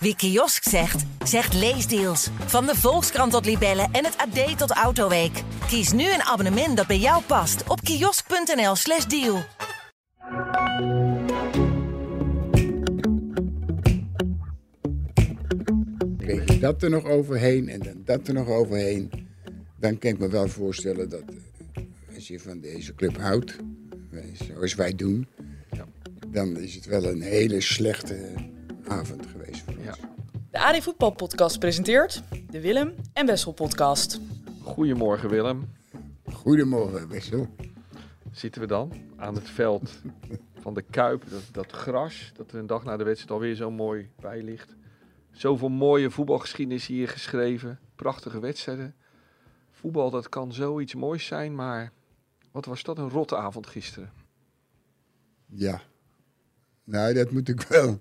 Wie kiosk zegt, zegt leesdeals. Van de Volkskrant tot Libellen en het AD tot Autoweek. Kies nu een abonnement dat bij jou past op kiosk.nl/slash deal. kreeg je dat er nog overheen en dan dat er nog overheen. Dan kan ik me wel voorstellen dat eh, als je van deze club houdt, eh, zoals wij doen, dan is het wel een hele slechte avond De AD Voetbal Podcast presenteert de Willem en Wessel Podcast. Goedemorgen Willem. Goedemorgen, Wessel. Zitten we dan aan het veld van de Kuip, dat, dat gras, dat er een dag na de wedstrijd alweer zo mooi bij ligt. Zoveel mooie voetbalgeschiedenis hier geschreven, prachtige wedstrijden. Voetbal, dat kan zoiets moois zijn, maar wat was dat een rotte avond gisteren. Ja, nou dat moet ik wel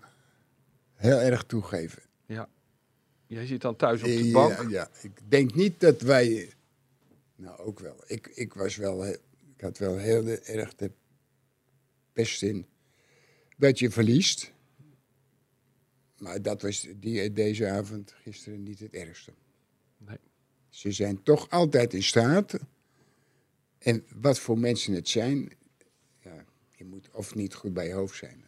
heel erg toegeven. Jij zit dan thuis op de bank. ja, ik denk niet dat wij, nou ook wel, ik, ik was wel, ik had wel heel de- erg de pest in dat je verliest. Maar dat was die, deze avond gisteren niet het ergste. Nee. Ze zijn toch altijd in staat. En wat voor mensen het zijn, ja, je moet of niet goed bij je hoofd zijn.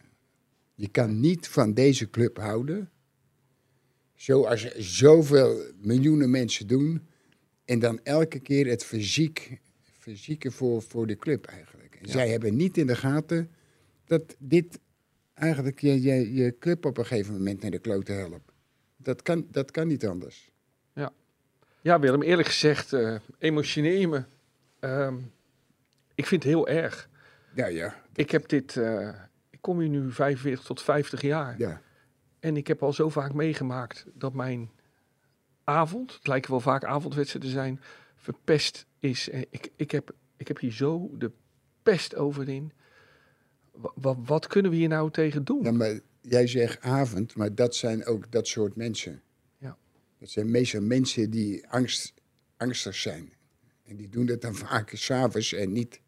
Je kan niet van deze club houden, zoals zoveel miljoenen mensen doen, en dan elke keer het fysiek, fysieke voor, voor de club eigenlijk. En zij hebben niet in de gaten dat dit eigenlijk je, je, je club op een gegeven moment naar de klote helpt. Dat kan, dat kan niet anders. Ja Willem, eerlijk gezegd eh, emotioneer me. Ehm, ik vind het heel erg. Ja, ja, Ik heb dit, eh, ik kom hier nu 45 tot 50 jaar. ja. En ik heb al zo vaak meegemaakt dat mijn avond, het lijken wel vaak avondwedstrijden te zijn, verpest is. En ik, ik, heb, ik heb hier zo de pest over in. Wa- wa- wat kunnen we hier nou tegen doen? Ja, maar jij zegt avond, maar dat zijn ook dat soort mensen. Ja. Dat zijn meestal mensen die angst, angstig zijn. En die doen dat dan vaak s'avonds en niet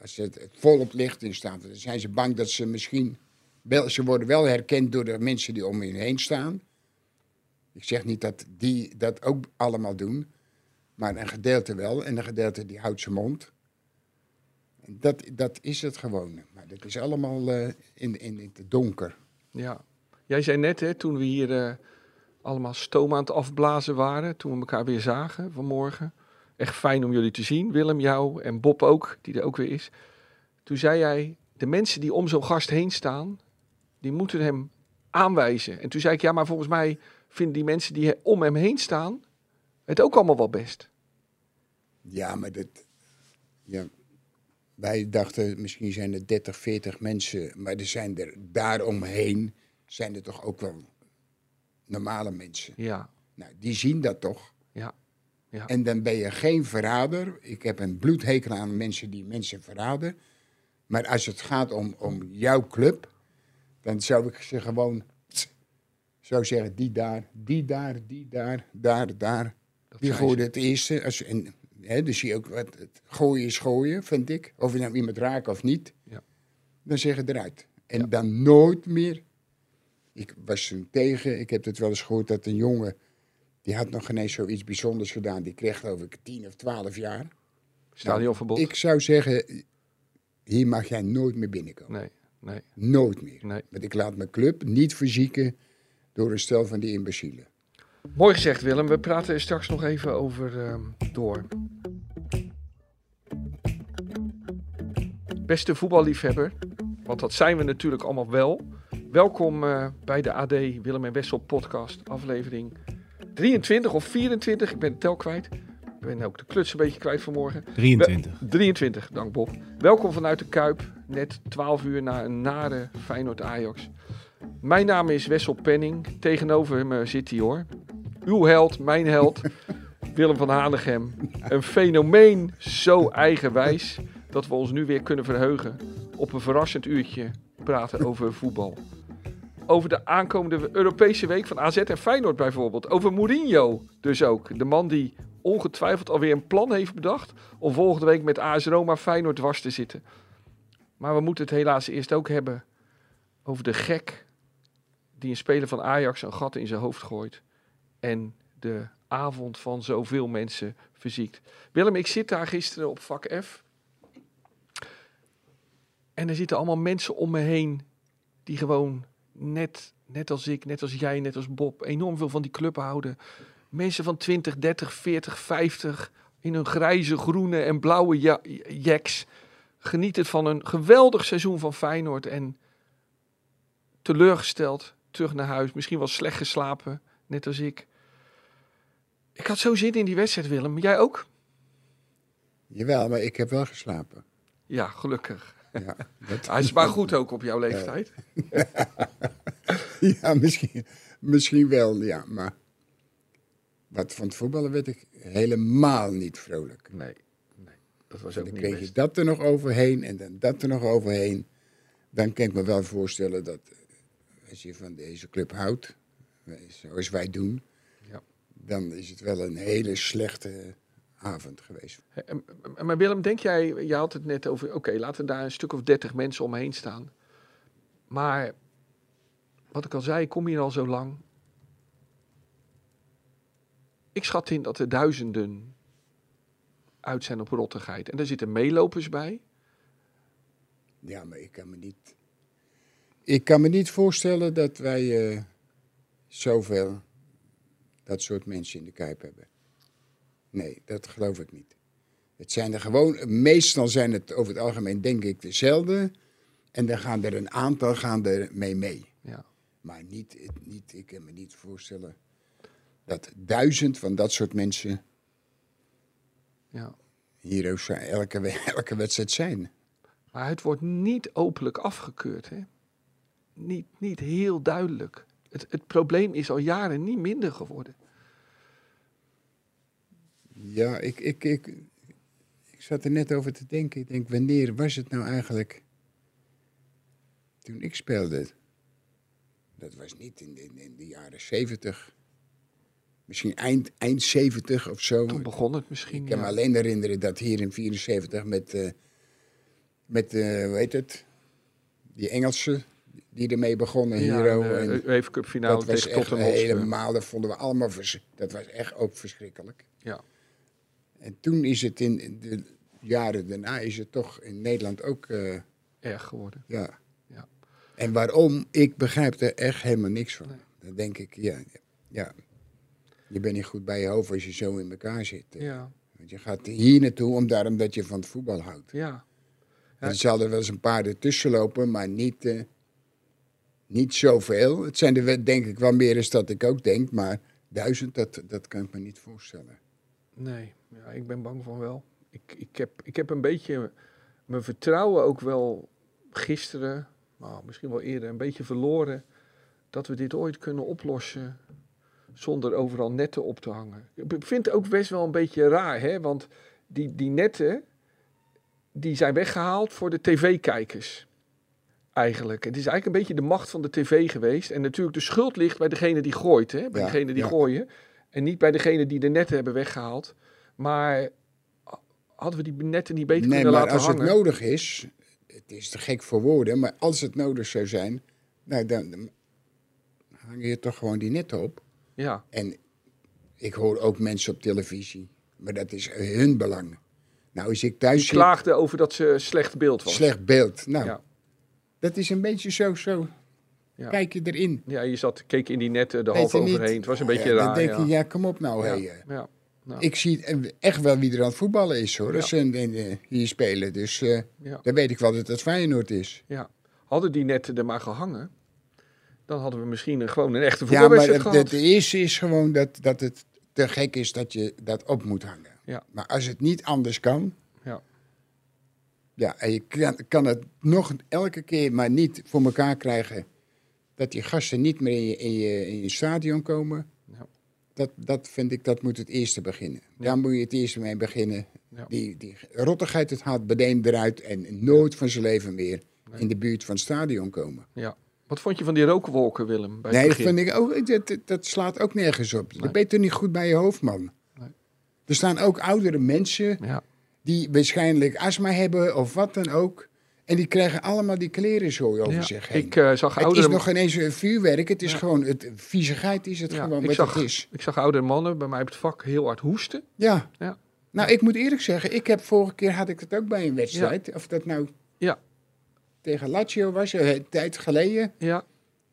als het het volop licht in staat. Dan zijn ze bang dat ze misschien... Wel, ze worden wel herkend door de mensen die om hen heen staan. Ik zeg niet dat die dat ook allemaal doen. Maar een gedeelte wel. En een gedeelte die houdt zijn mond. Dat, dat is het gewoon. Maar dat is allemaal eh, in, in, in het donker. Ja. Jij zei net, hè, toen we hier eh, allemaal stoom aan het afblazen waren, toen we elkaar weer zagen vanmorgen. Echt fijn om jullie te zien, Willem, jou en Bob ook, die er ook weer is. Toen zei jij, de mensen die om zo'n gast heen staan, die moeten hem aanwijzen. En toen zei ik, ja, maar volgens mij vinden die mensen die om hem heen staan, het ook allemaal wel best. Ja, maar dat. Ja, wij dachten misschien zijn er 30, 40 mensen, maar er zijn er daaromheen zijn er toch ook wel normale mensen. Ja, Nou, die zien dat toch. ja, ja. En dan ben je geen verrader. Ik heb een bloedhekel aan mensen die mensen verraden. Maar als het gaat om, om jouw club, dan zou ik ze gewoon zou zeggen, die daar, die daar, die daar, daar, daar. Dat Die gooide het eerste. Als, en, hè, dus zie je ook wat het gooien is gooien, vind ik. Of je nou iemand raakt of niet. Ja. Dan zeg je eruit. En Ja. dan nooit meer. Ik was toen tegen. Ik heb het wel eens gehoord dat een jongen. Die had nog geen eens zoiets bijzonders gedaan. Die kreeg geloof ik 10 of 12 jaar. Stadionverbod? Ik zou zeggen. Hier mag jij nooit meer binnenkomen. Nee, nee, Nooit meer. nee. Want ik laat mijn club niet verzieken. door een stel van die imbecielen. Mooi gezegd, Willem. We praten er straks nog even over ehm, door. Beste voetballiefhebber, want dat zijn we natuurlijk allemaal wel. Welkom eh, bij de AD Willem en Wessel podcast, aflevering 23 of 24. Ik ben de tel kwijt. Ben ook de kluts een beetje kwijt vanmorgen. 23. 23, dank Bob. Welkom vanuit de Kuip. Net 12 uur na een nare Feyenoord-Ajax. Mijn naam is Wessel Penning. Tegenover me zit hij hoor. Uw held, mijn held. Willem van Hanegem. Een fenomeen zo eigenwijs dat we ons nu weer kunnen verheugen op een verrassend uurtje praten over voetbal. Over de aankomende Europese week van AZ en Feyenoord bijvoorbeeld. Over Mourinho dus ook. De man die ongetwijfeld alweer een plan heeft bedacht om volgende week met AS Roma Feyenoord dwars te zitten. Maar we moeten het helaas eerst ook hebben over de gek die een speler van Ajax een gat in zijn hoofd gooit. En de avond van zoveel mensen verziekt. Willem, ik zit daar gisteren op vak F. En er zitten allemaal mensen om me heen die gewoon net, net als ik, net als jij, net als Bob, enorm veel van die club houden. Mensen van 20, 30, 40, 50 in hun grijze, groene en blauwe ja jacks genieten van een geweldig seizoen van Feyenoord en teleurgesteld terug naar huis. Misschien wel slecht geslapen, net als ik. Ik had zo zin in die wedstrijd, Willem. Jij ook? Jawel, maar ik heb wel geslapen. Ja, gelukkig. Ja, dat, Hij is maar goed ook op jouw leeftijd. ja misschien, misschien wel, ja. Maar wat van het voetballen werd ik helemaal niet vrolijk. Nee, nee dat was ook dan niet kreeg je dat er nog overheen en dan dat er nog overheen. Dan kan ik me wel voorstellen dat eh, als je van deze club houdt, eh, zoals wij doen, Ja. dan is het wel een hele slechte avond geweest. Maar Willem, denk jij, je had het net over, oké, laten daar een stuk of dertig mensen omheen staan. Maar, wat ik al zei, ik kom hier al zo lang. Ik schat in dat er duizenden uit zijn op rottigheid. En daar zitten meelopers bij. Ja, maar ik kan me niet, ik kan me niet voorstellen dat wij eh, zoveel dat soort mensen in de Kuip hebben. Nee, dat geloof ik niet. Het zijn er gewoon, meestal zijn het over het algemeen denk ik dezelfde. En dan gaan er een aantal gaan er mee mee. Ja. Maar niet, niet, ik kan me niet voorstellen dat duizend van dat soort mensen Ja. hier ook zijn, elke, elke wedstrijd zijn. Maar het wordt niet openlijk afgekeurd. Hè? Niet, niet heel duidelijk. Het, het probleem is al jaren niet minder geworden. Ja, ik, ik, ik, ik zat er net over te denken. Ik denk, wanneer was het nou eigenlijk toen ik speelde? Dat was niet in de, in de jaren zeventig. Misschien eind, eind zeventig of zo. Toen begon het misschien. Ik kan me alleen herinneren dat hier in 74 met, eh met eh, hoe heet het? Die Engelsen die ermee begonnen. Ja, de en UEFA Cup finale dat was echt helemaal, dat vonden we allemaal, dat was echt ook verschrikkelijk. Ja. En toen is het in de jaren daarna is het toch in Nederland ook, eh, Erg geworden. ja. Ja. En waarom? Ik begrijp er echt helemaal niks van. Nee. Dan denk ik, ja, ja, je bent niet goed bij je hoofd als je zo in elkaar zit. Ja. Want je gaat hier naartoe om daarom dat je van het voetbal houdt. Ja. Er zal er wel eens een paar ertussen lopen, maar niet, eh, niet zoveel. Het zijn er denk ik wel meer dan dat ik ook denk, maar duizend, dat, dat kan ik me niet voorstellen. Nee, ja, ik ben bang van wel. Ik, ik, heb, ik heb een beetje mijn vertrouwen ook wel gisteren, nou, misschien wel eerder, een beetje verloren. Dat we dit ooit kunnen oplossen zonder overal netten op te hangen. Ik vind het ook best wel een beetje raar, hè? want die, die netten die zijn weggehaald voor de tv-kijkers. Eigenlijk. Het is eigenlijk een beetje de macht van de tv geweest. En natuurlijk de schuld ligt bij degene die gooit, hè? bij Ja, degene die ja. gooien. En niet bij degene die de netten hebben weggehaald. Maar hadden we die netten niet beter Nee, kunnen maar laten als het hangen? nodig is, het is te gek voor woorden, maar als het nodig zou zijn, nou, dan, dan hang je toch gewoon die net op. Ja, En ik hoor ook mensen op televisie, maar dat is hun belang. Nou, als ik thuis die klaagden over dat ze slecht beeld was. slecht beeld. Nou, Ja. dat is een beetje zo, zo. Ja. Kijk je erin. Ja, je zat, keek in die netten er Weet half overheen. Het was een beetje Ja, raar. Dan denk je, ja, kom op nou. hé, eh. ja. Nou, Ik zie echt wel wie er aan het voetballen is, hoor. Als ze hier spelen. Dus eh, ja. dan weet ik wel dat het Feyenoord is. Ja, hadden die netten er maar gehangen, dan hadden we misschien gewoon een echte Ja, maar voetbalwedstrijd het, gehad. het eerste is gewoon dat, dat het te gek is dat je dat op moet hangen. Ja. Maar als het niet anders kan, Ja. ja, en je kan, kan het nog elke keer maar niet voor elkaar krijgen dat die gasten niet meer in je, in je, in je stadion komen. Ja. Dat, dat vind ik, dat moet het eerste beginnen. Daar moet je het eerste mee beginnen. Ja. Die, die rottigheid, het haalt Bedeem eruit en nooit van zijn leven meer in de buurt van het stadion komen. ja. Wat vond je van die rookwolken, Willem? Bij Nee, dat vind ik ook, dat, dat- slaat ook nergens op. Nee. Dat ben je niet goed bij je hoofd, man. Nee. Er staan ook oudere mensen Ja, die waarschijnlijk astma hebben of wat dan ook. En die krijgen allemaal die klerenzooi over Ja, zich heen. Ik eh, zag het oudere is nog ineens een vuurwerk. Het is Ja. gewoon, het, viezigheid is het Ja, gewoon wat zag- het is. Ik zag oudere mannen bij mij op het vak heel hard hoesten. Ja. Ja. Nou, ik moet eerlijk zeggen, ik heb vorige keer had ik het ook bij een wedstrijd. Of dat nou Ja. Tegen Lazio was, eh, een tijd geleden. Ja.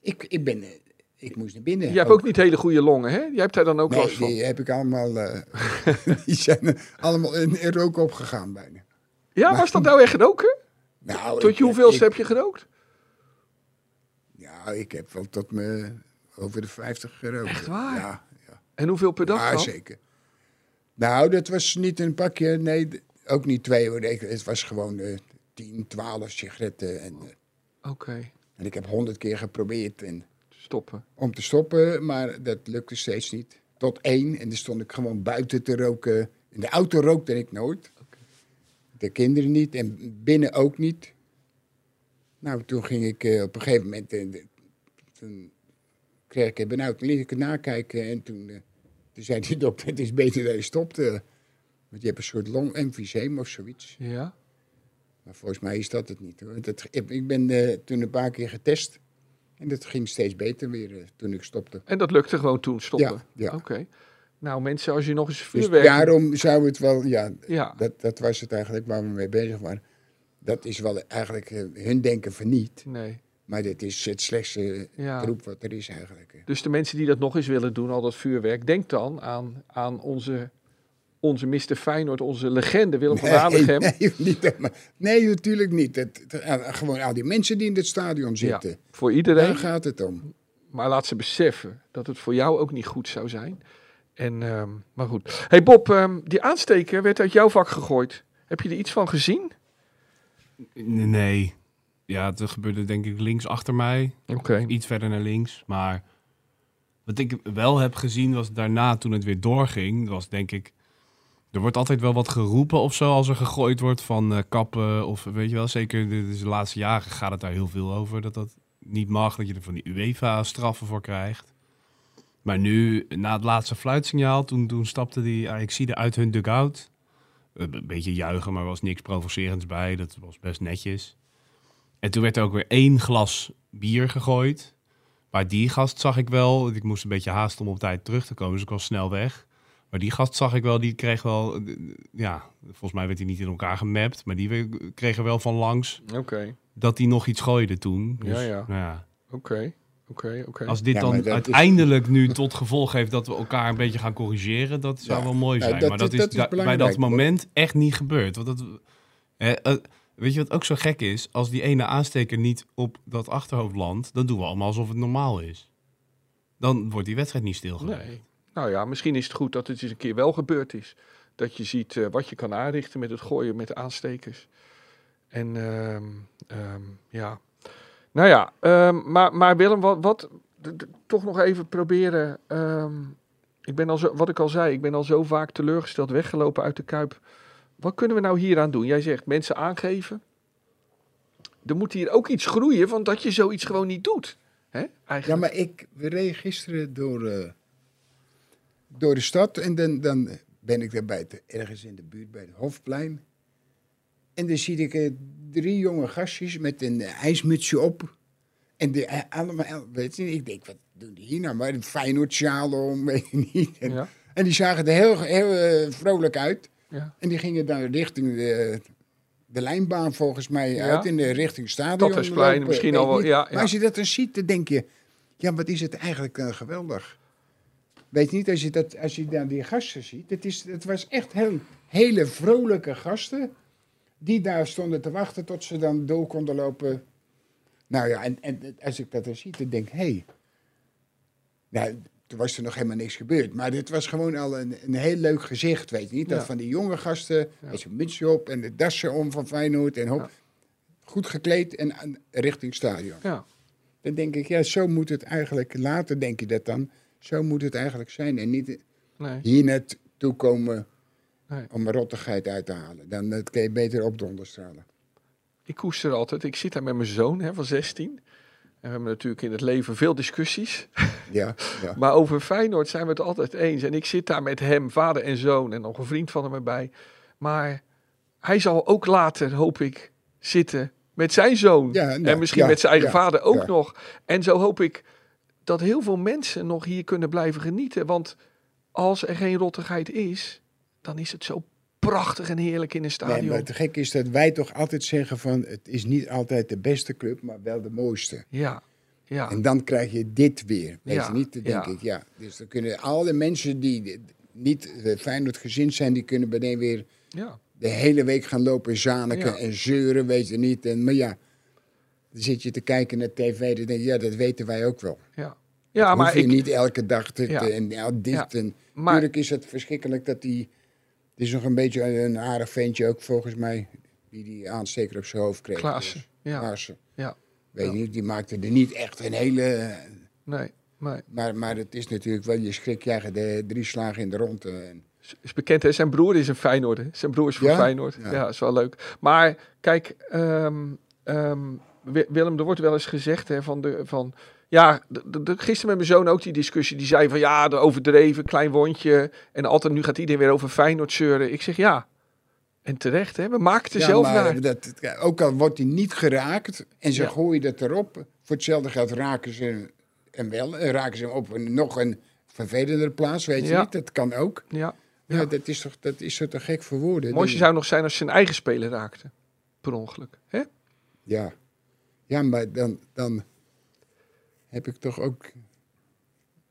Ik, ik ben, eh, ik moest naar binnen. Jij hebt ook niet hele goede longen, hè? Jij hebt daar dan ook Nee, last van. die heb ik allemaal, eh, die zijn allemaal in, in rook opgegaan bijna. Ja, was dat nou echt geroken? Nou, Tot je hoeveelste heb je gerookt? Ja, ik heb wel tot me over de 50 gerookt. Echt waar? Ja, ja. En hoeveel per dag ja dan? zeker. Nou, dat was niet een pakje, nee, ook niet twee hoor. Het was gewoon eh 10, 12 sigaretten. En, eh, Oké, en ik heb honderd keer geprobeerd en, stoppen. om te stoppen, maar dat lukte steeds niet. Tot één, en dan stond ik gewoon buiten te roken. In de auto rookte ik nooit. De kinderen niet en binnen ook niet. Nou, toen ging ik eh, op een gegeven moment... de- toen kreeg ik het benauwd. Toen liet ik het nakijken en toen, toen zei die dokter... het is beter dat je stopt. want je hebt een soort longemfyseem of zoiets. Ja? Maar volgens mij is dat het niet. Hoor. Dat, ik ben eh, toen een paar keer getest. En dat ging steeds beter weer eh, toen ik stopte. En dat lukte gewoon toen stoppen? Ja, ja. Oké. Nou mensen, als je nog eens Dus vuurwerk... daarom zou het wel... Ja, Ja, dat, dat was het eigenlijk waar we mee bezig waren. Dat is wel eigenlijk eh, hun denken van niet. nee. Maar dit is het slechtste Ja. troep wat er is eigenlijk. Dus de mensen die dat nog eens willen doen, al dat vuurwerk, denk dan aan, aan onze, onze Mr. Feyenoord, onze legende Willem van Hanegem. nee, niet, helemaal. nee, natuurlijk niet. Het, het- eh, gewoon al die mensen die in het stadion zitten. Ja, voor Daar iedereen. gaat het om. Maar laat ze beseffen dat het voor jou ook niet goed zou zijn. En, ehm, maar goed. hey Bob, ehm, die aansteker werd uit jouw vak gegooid. Heb je er iets van gezien? Nee. Ja, het gebeurde denk ik links achter mij. Oké. Iets verder naar links. Maar wat ik wel heb gezien was daarna toen het weer doorging. Was denk ik... Er wordt altijd wel wat geroepen of zo als er gegooid wordt van eh, kappen. Of weet je wel, zeker de, de laatste jaren gaat het daar heel veel over. Dat dat niet mag, dat je er van die UEFA-straffen voor krijgt. Maar nu, na het laatste fluitsignaal, toen, toen stapte die Ajaxide uit hun dugout. Een beetje juichen, maar was niks provocerends bij. Dat was best netjes. En toen werd er ook weer één glas bier gegooid. Maar die gast zag ik wel. Ik moest een beetje haasten om op tijd terug te komen, dus ik was snel weg. Maar die gast zag ik wel, die kreeg wel. eh, Ja, volgens mij werd hij niet in elkaar gemapt. Maar die we- kreeg er wel van langs Oké, dat hij nog iets gooide toen. Dus, Ja, ja. nou ja. oké, oké, oké. Als dit Ja, dan is- uiteindelijk nu tot gevolg heeft dat we elkaar een beetje gaan corrigeren, dat zou Ja. wel mooi Ja, zijn. dat maar dat is- is, dat is da- bij dat moment echt niet gebeurd. Want dat, eh, eh, weet je wat ook zo gek is? Als die ene aansteker niet op dat achterhoofd landt, dan doen we allemaal alsof het normaal is. Dan wordt die wedstrijd niet stilgelegd. Nee. Nou ja, misschien is het goed dat het eens een keer wel gebeurd is. Dat je ziet eh, wat je kan aanrichten met het gooien met aanstekers. En ehm, ehm, ja. Nou ja, ehm, maar, maar Willem, wat, wat toch nog even proberen. ik ben al zo, wat ik al zei, ik ben al zo vaak teleurgesteld weggelopen uit de Kuip. Wat kunnen we nou hier aan doen? Jij zegt mensen aangeven. Er moet hier ook iets groeien van dat je zoiets gewoon niet doet. Hè? Ja, maar ik, we reden gisteren door, eh, door de stad en dan, dan ben ik daar bij het, ergens in de buurt bij het Hofplein. En dan zie ik eh, drie jonge gastjes met een eh, ijsmutsje op. En die, eh, allemaal, weet je, ik denk, wat doen die hier nou? Maar een Feyenoord sjaal om, weet je niet. En, Ja, en die zagen er heel, heel vrolijk uit. ja. En die gingen dan richting de, de lijnbaan volgens mij Ja. uit in de richting stadion. Stadhuisplein, misschien al wel, ja, Maar als je dat dan ziet, dan denk je, ja, wat is het eigenlijk geweldig. Weet je niet, als je, dat, als je dan die gasten ziet, het, is, het was echt heel, hele vrolijke gasten die daar stonden te wachten tot ze dan door konden lopen. Nou ja, en, en als ik dat dan zie, dan denk ik, hé, hey, nou, toen was er nog helemaal niks gebeurd. Maar dit was gewoon al een, een heel leuk gezicht, weet je niet? Dat Ja. van die jonge gasten, met zijn mutsje op en de dassen om van Feyenoord en hop. Ja. Goed gekleed en aan- richting stadion. ja. Dan denk ik, ja, zo moet het eigenlijk, later denk je dat dan, zo moet het eigenlijk zijn. En niet Nee. hier naartoe komen Nee. om rottigheid uit te halen. Dan kun je beter op de onderstralen. Ik koester altijd. Ik zit daar met mijn zoon hè, van 16. En we hebben natuurlijk in het leven veel discussies. Ja, ja. Maar over Feyenoord zijn we het altijd eens. En ik zit daar met hem, vader en zoon, en nog een vriend van hem erbij. Maar hij zal ook later, hoop ik, zitten met zijn zoon. Ja, nou, en misschien met zijn eigen vader ook nog. En zo hoop ik dat heel veel mensen nog hier kunnen blijven genieten. Want als er geen rottigheid is, dan is het zo prachtig en heerlijk in een Nee, stadion. maar het gek is dat wij toch altijd zeggen van... het is niet altijd de beste club, maar wel de mooiste. Ja, ja, En dan krijg je dit weer. Weet Ja, je niet, denk ja. ik. Ja. Dus dan kunnen alle mensen die niet eh, Feyenoord gezind zijn... die kunnen beneden weer ja. de hele week gaan lopen zaniken en zeuren, weet je niet. En, maar ja, dan zit je te kijken naar tv en denk je, ja, dat weten wij ook wel. Ja, ja Hoef maar je ik, niet elke dag Ja. en ja, dit Ja. en... Maar- Natuurlijk is het verschrikkelijk dat die... Het is nog een beetje een aardig ventje ook volgens mij... die die aansteker op zijn hoofd kreeg. Klaassen, Dus, ja. Klaassen. ja, Weet je niet, die maakte er niet echt een hele... nee, nee. Maar, maar het is natuurlijk wel je schrikjager, de drie slagen in de ronde. En, is bekend, hè? Zijn broer is een Feyenoord. Zijn broer is voor Ja? Feyenoord. Ja. Ja. is wel leuk. Maar kijk, Wi- Willem, er wordt wel eens gezegd hè, van de... Van, ja, de, de- de- gisteren met mijn zoon ook die discussie. Die zei van ja, de overdreven, klein wondje. En altijd nu gaat iedereen weer over Feyenoord zeuren. Ik zeg ja. En terecht, hè? We maken er ja, zelf maar naar. dat, ook al wordt hij niet geraakt en ze Ja. gooien dat erop, voor hetzelfde geld raken ze hem wel. En raken ze hem op een, nog een vervelender plaats, weet je niet. Dat kan ook. Ja. Dat is toch dat is zo te gek voor woorden. Mooiste Dat- zou nog zijn als ze zijn eigen speler raakte. Per ongeluk. Hè? Ja, ja maar dan, dan heb ik toch ook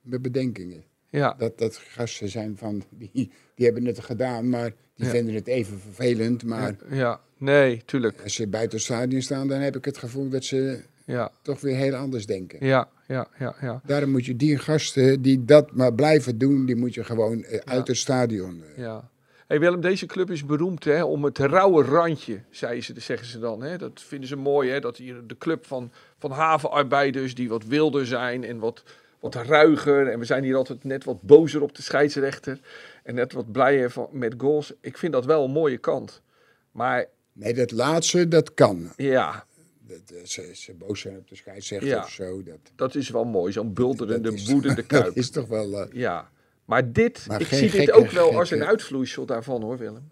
mijn bedenkingen. Ja. Dat dat gasten zijn van, die, die hebben het gedaan, maar die Ja. vinden het even vervelend. Maar ja. ja. Nee, tuurlijk. als ze buiten het stadion staan, dan heb ik het gevoel dat ze Ja. toch weer heel anders denken. Ja, ja, ja, ja. Daarom moet je die gasten die dat maar blijven doen, die moet je gewoon eh, uit het stadion. eh. Ja. Hey Willem, deze club is beroemd hè, om het rauwe randje, zei ze, zeggen ze dan. Hè. Dat vinden ze mooi, hè, dat hier de club van, van havenarbeiders die wat wilder zijn en wat, wat ruiger. En we zijn hier altijd net wat bozer op de scheidsrechter en net wat blijer van, met goals. Ik vind dat wel een mooie kant. Maar Nee, dat laatste, dat kan. ja, Dat, eh, ze, ze boos zijn op de scheidsrechter Ja. of zo. Dat, dat is wel mooi, zo'n bulderende, dat woedende Dat kuip. is toch wel... eh, Ja, maar dit, Maar ik zie dit ook wel als een uitvloeisel daarvan hoor Willem.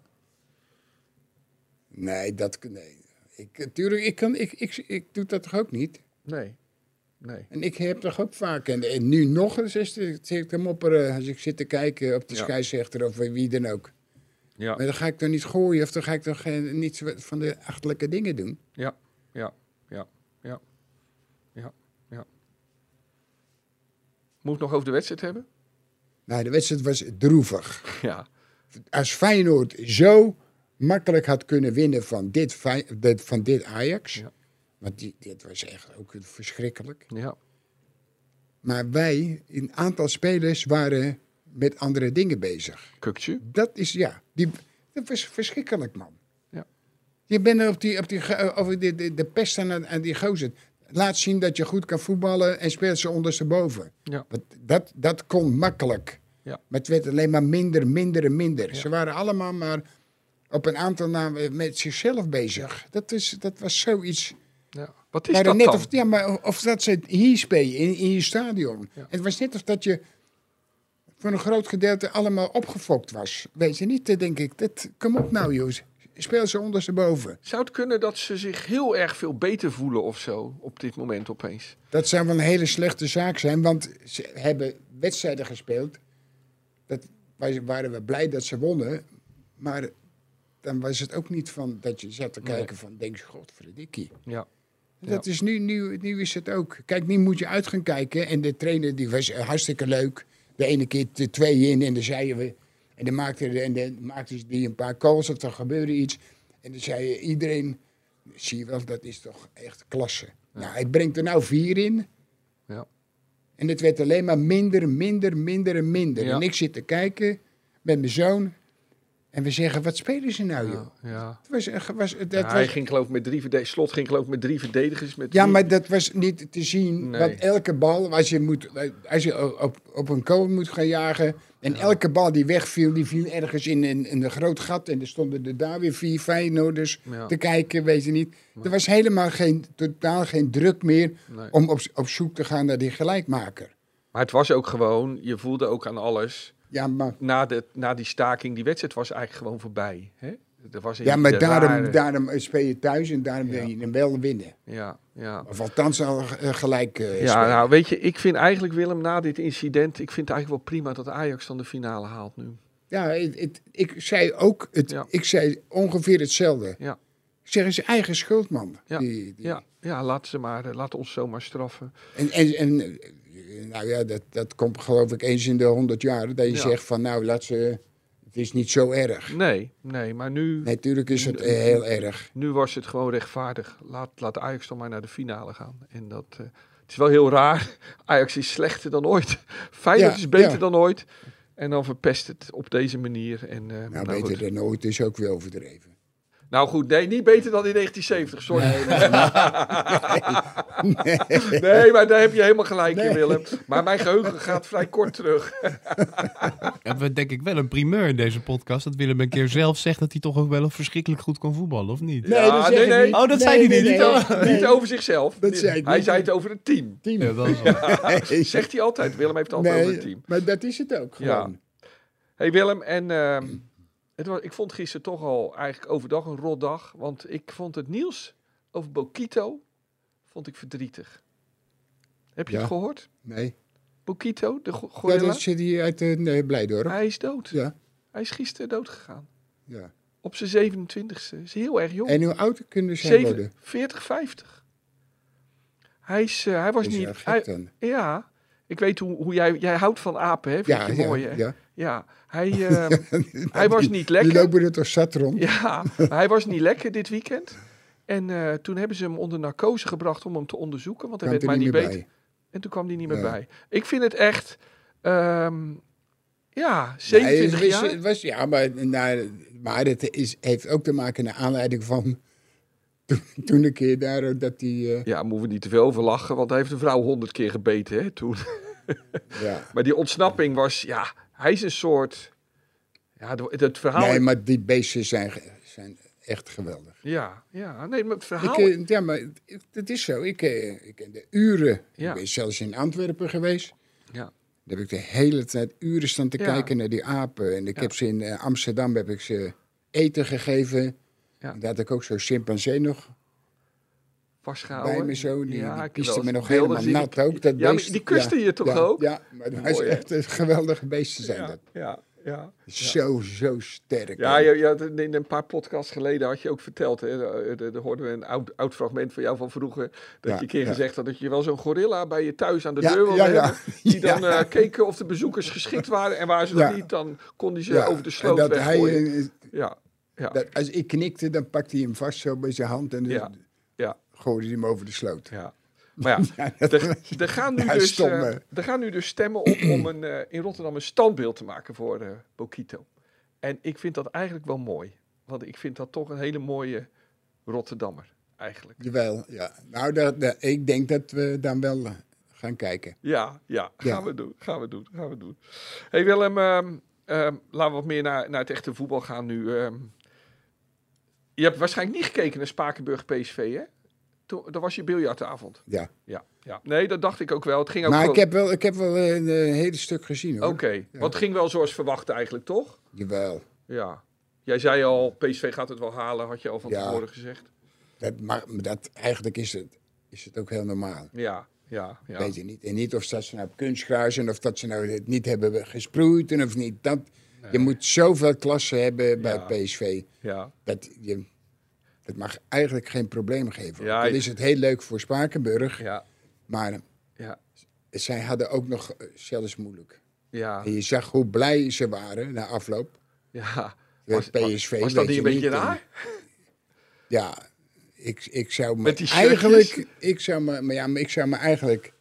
nee, dat... Nee. Ik, tuurlijk, ik, kan, ik, ik, ik doe dat toch ook niet? Nee, nee. En ik heb toch ook vaak... En, en nu nog eens is het- zit ik te mopperen als ik zit te kijken op de Ja. scheidsrechter of wie dan ook. Ja, Maar dan ga ik toch niet gooien of dan ga ik toch geen, niet zo van de achterlijke dingen doen. ja, ja, ja, ja, ja, ja. Moet ik nog over de wedstrijd hebben? Nou, de wedstrijd was droevig. Ja, Als Feyenoord zo makkelijk had kunnen winnen van dit, van dit Ajax... Ja. Want die, dit was echt ook verschrikkelijk. ja, Maar wij, een aantal spelers, waren met andere dingen bezig. kukje. Dat is, ja, die, dat was verschrikkelijk, man. Ja. Je bent op, die, op die, over de, de, de pest aan, aan die gozer. Laat zien dat je goed kan voetballen en speelt ze ondersteboven. Ja. Want dat, dat kon makkelijk. Ja. Maar het werd alleen maar minder, minder en minder. Ze waren allemaal maar op een aantal namen met zichzelf bezig. Dat, is, dat was zoiets... ja. Wat is Maar dat net dan? of, ja, maar of dat ze hier spelen, in, in je stadion. Het was net of dat je voor een groot gedeelte allemaal opgefokt was. Weet je niet, dat denk ik. Dat, kom op nou, jongens. Speel ze ondersteboven. Zou het kunnen dat ze zich heel erg veel beter voelen of zo op dit moment opeens? Dat zou wel een hele slechte zaak zijn, want ze hebben wedstrijden gespeeld. Dat wij- waren we blij dat ze wonnen. Maar dan was het ook niet van dat je zat te Nee. kijken van, denk je, godverdikkie. Ja, Dat is nu, nu, nu is het ook. Kijk, nu moet je uit gaan kijken. En de trainer die was hartstikke leuk. De ene keer de twee in en dan zeiden we. En dan maakte, de- en dan maakte die een paar calls of er gebeurde iets. En dan zei iedereen, zie je wel, dat is toch echt klasse. Nou, hij brengt er nou vier in. ja, En het werd alleen maar minder, minder, minder en minder. Ja. En ik zit te kijken met mijn zoon. En we zeggen, wat spelen ze nou, joh? ja. ja. Het was, was, dat Ja, was, hij ging geloof ik met drie verdedigers. Slot ging geloof ik met drie verdedigers. Met Ja, drie- maar dat was niet te zien. Nee. Want elke bal, als je, moet, als je op, op een kool moet gaan jagen. En elke bal die wegviel, die viel ergens in een, in een groot gat. En er stonden er daar weer vier Feyenoorders te kijken, weet je niet. Er was helemaal geen, totaal geen druk meer Nee. om op, op zoek te gaan naar die gelijkmaker. Maar het was ook gewoon, je voelde ook aan alles. Ja, maar Na, de, na die staking, die wedstrijd was eigenlijk gewoon voorbij. Hè? Er was Ja, maar daarom, rare- daarom speel je thuis en daarom wil Ja. je hem wel winnen. Ja, ja. Of althans al eh, gelijk eh, Ja, nou weet je, ik vind eigenlijk Willem na dit incident, ik vind het eigenlijk wel prima dat Ajax dan de finale haalt nu. Ja, het, het- ik zei ook, het, Ja. ik zei ongeveer hetzelfde. Ja. Ik zeg, is eigen schuld, man. Ja, Die- die- Ja, ja laat ze maar, eh, laat ons zomaar straffen. En, en, en nou ja, dat, dat komt geloof ik eens in de honderd jaar. Dat je Ja. zegt van, nou, laat ze, het is niet zo erg. Nee, nee, maar nu, Natuurlijk is het eh, heel erg. nu was het gewoon rechtvaardig. Laat, laat Ajax dan maar naar de finale gaan. En dat, eh, het is wel heel raar. Ajax is slechter dan ooit. Feyenoord Ja, is beter ja. dan ooit. En dan verpest het op deze manier. En, eh, Nou, nou, beter goed. dan ooit is ook weer overdreven. Nou goed, nee, niet beter dan in 1970, sorry. Nee, maar daar heb je helemaal gelijk in, Willem. Maar mijn geheugen gaat vrij kort terug. Hebben we denk ik wel een primeur in deze podcast. Dat Willem een keer zelf zegt dat hij toch ook wel verschrikkelijk goed kan voetballen, of niet? Nee, Ja, dat zeg nee, ik nee. niet. Oh, dat zei hij niet. Nee, Niet nee, nee. Niet over zichzelf. Dat zei ik hij niet. zei het over het team. Team. Ja, dat. Zegt hij altijd. Willem heeft het altijd over het team. maar dat is het ook Ja. gewoon. hey Willem, en ehm, het was, ik vond gisteren toch al eigenlijk overdag een rotdag. Want ik vond het nieuws over Bokito vond ik verdrietig. Heb je Ja. het gehoord? Nee. Bokito, de go- Ja, gorilla? dat zit hier uit uh, nee, Blijdorp. Hij is dood. Ja, Hij is gisteren dood gegaan. ja. Op zijn 27ste. Is heel erg jong. En hoe oud kunnen zij Zeven- worden? 40, 50. Hij, is, eh, hij was is niet... hij- ja, ik weet hoe, hoe jij... Jij houdt van apen, hè? Vind Ja, je ja, mooi, hè? ja. Ja, hij, eh, hij was niet Die lekker. lopen er toch zat rond? Ja, hij was niet lekker dit weekend. En eh, toen hebben ze hem onder narcose gebracht om hem te onderzoeken. Want hij werd er maar niet beter. bij. En toen kwam hij niet meer Ja. bij. Ik vind het echt... ehm, ja, Nee, 27 het was- jaar. was, ja, maar, nou, maar het is, heeft ook te maken naar aanleiding van toen, toen een keer daar dat die... eh, Ja, moeten we niet te veel over lachen. Want hij heeft een vrouw honderd keer gebeten, hè, toen. ja. Maar die ontsnapping was... Ja, hij is een soort... Ja, het verhaal... Nee, maar die beesten zijn, zijn echt geweldig. Ja, ja. Nee, maar het verhaal... Ik, eh, ja, maar het- is zo. Ik, eh, ik ken de uren. Ja. Ik ben zelfs in Antwerpen geweest. Ja. Daar heb ik de hele tijd uren staan te Ja. kijken naar die apen. En ik Ja. heb ze in eh, Amsterdam heb ik ze eten gegeven. Ja. En daar had ik ook zo'n chimpansee nog vastgehouden. bij me zo. Die, Ja, die piste me nog helemaal nat ook. Dat Ja, beest. die kuste je toch ook? Ja, maar dat is echt een geweldige beesten zijn dat. ja, ja. Zo, zo sterk. Ja, je, je had, in een paar podcasts geleden had je ook verteld, hè, daar- hoorden we een oud, oud fragment van jou van vroeger, dat je een keer gezegd had dat je wel zo'n gorilla bij je thuis aan de deur wilde ja, ja. hebben, die dan eh, keken of de bezoekers geschikt waren en waar ze nog niet, dan kon die ze over de en sloot dat hij, weggooien. eh, ja, ja, dat, als ik knikte, dan pakte hij hem vast zo bij zijn hand en Ja. Gooide hij hem over de sloot. ja. Maar ja, er, er, gaan nu Ja, dus, stom, eh, er gaan nu dus stemmen op om een, eh, in Rotterdam een standbeeld te maken voor eh Bokito. En ik vind dat eigenlijk wel mooi. Want ik vind dat toch een hele mooie Rotterdammer, eigenlijk. Jawel, ja. Nou, dat, dat- ik denk dat we dan wel gaan kijken. Ja, ja, gaan we doen, gaan we doen, gaan we doen. hey Willem, ehm, laten we wat meer naar, naar het echte voetbal gaan nu. ehm. je hebt waarschijnlijk niet gekeken naar Spakenburg PSV, hè? Toen, dat was je biljartavond. Ja. Ja, ja. Nee, dat dacht ik ook wel. Het ging ook Maar ik heb wel, ik heb wel een, eh, hele stuk gezien hoor. Oké, want het ging wel zoals verwacht eigenlijk, toch? Jawel. Ja. Jij zei al, PSV gaat het wel halen, had je al van Ja. tevoren gezegd. Dat, maar dat, eigenlijk is het, is het ook heel normaal. Ja, ja, ja. Weet je niet. En niet of dat ze nou op kunstgras zijn of dat ze nou het niet hebben gesproeid en of niet. Dat, Je moet zoveel klassen hebben bij Ja. PSV. Ja, Dat, je, dat mag eigenlijk geen probleem geven. Ja, Dan is het heel leuk voor Spakenburg. ja, Maar ja, zij hadden ook nog eh, zelfs moeilijk. ja. En je zag hoe blij ze waren na afloop. ja. Was, PSV was dat niet een je beetje raar? Ja, ik, ik zou me Met die shirtjes? eigenlijk, ik zou me, maar ja, maar ik zou me eigenlijk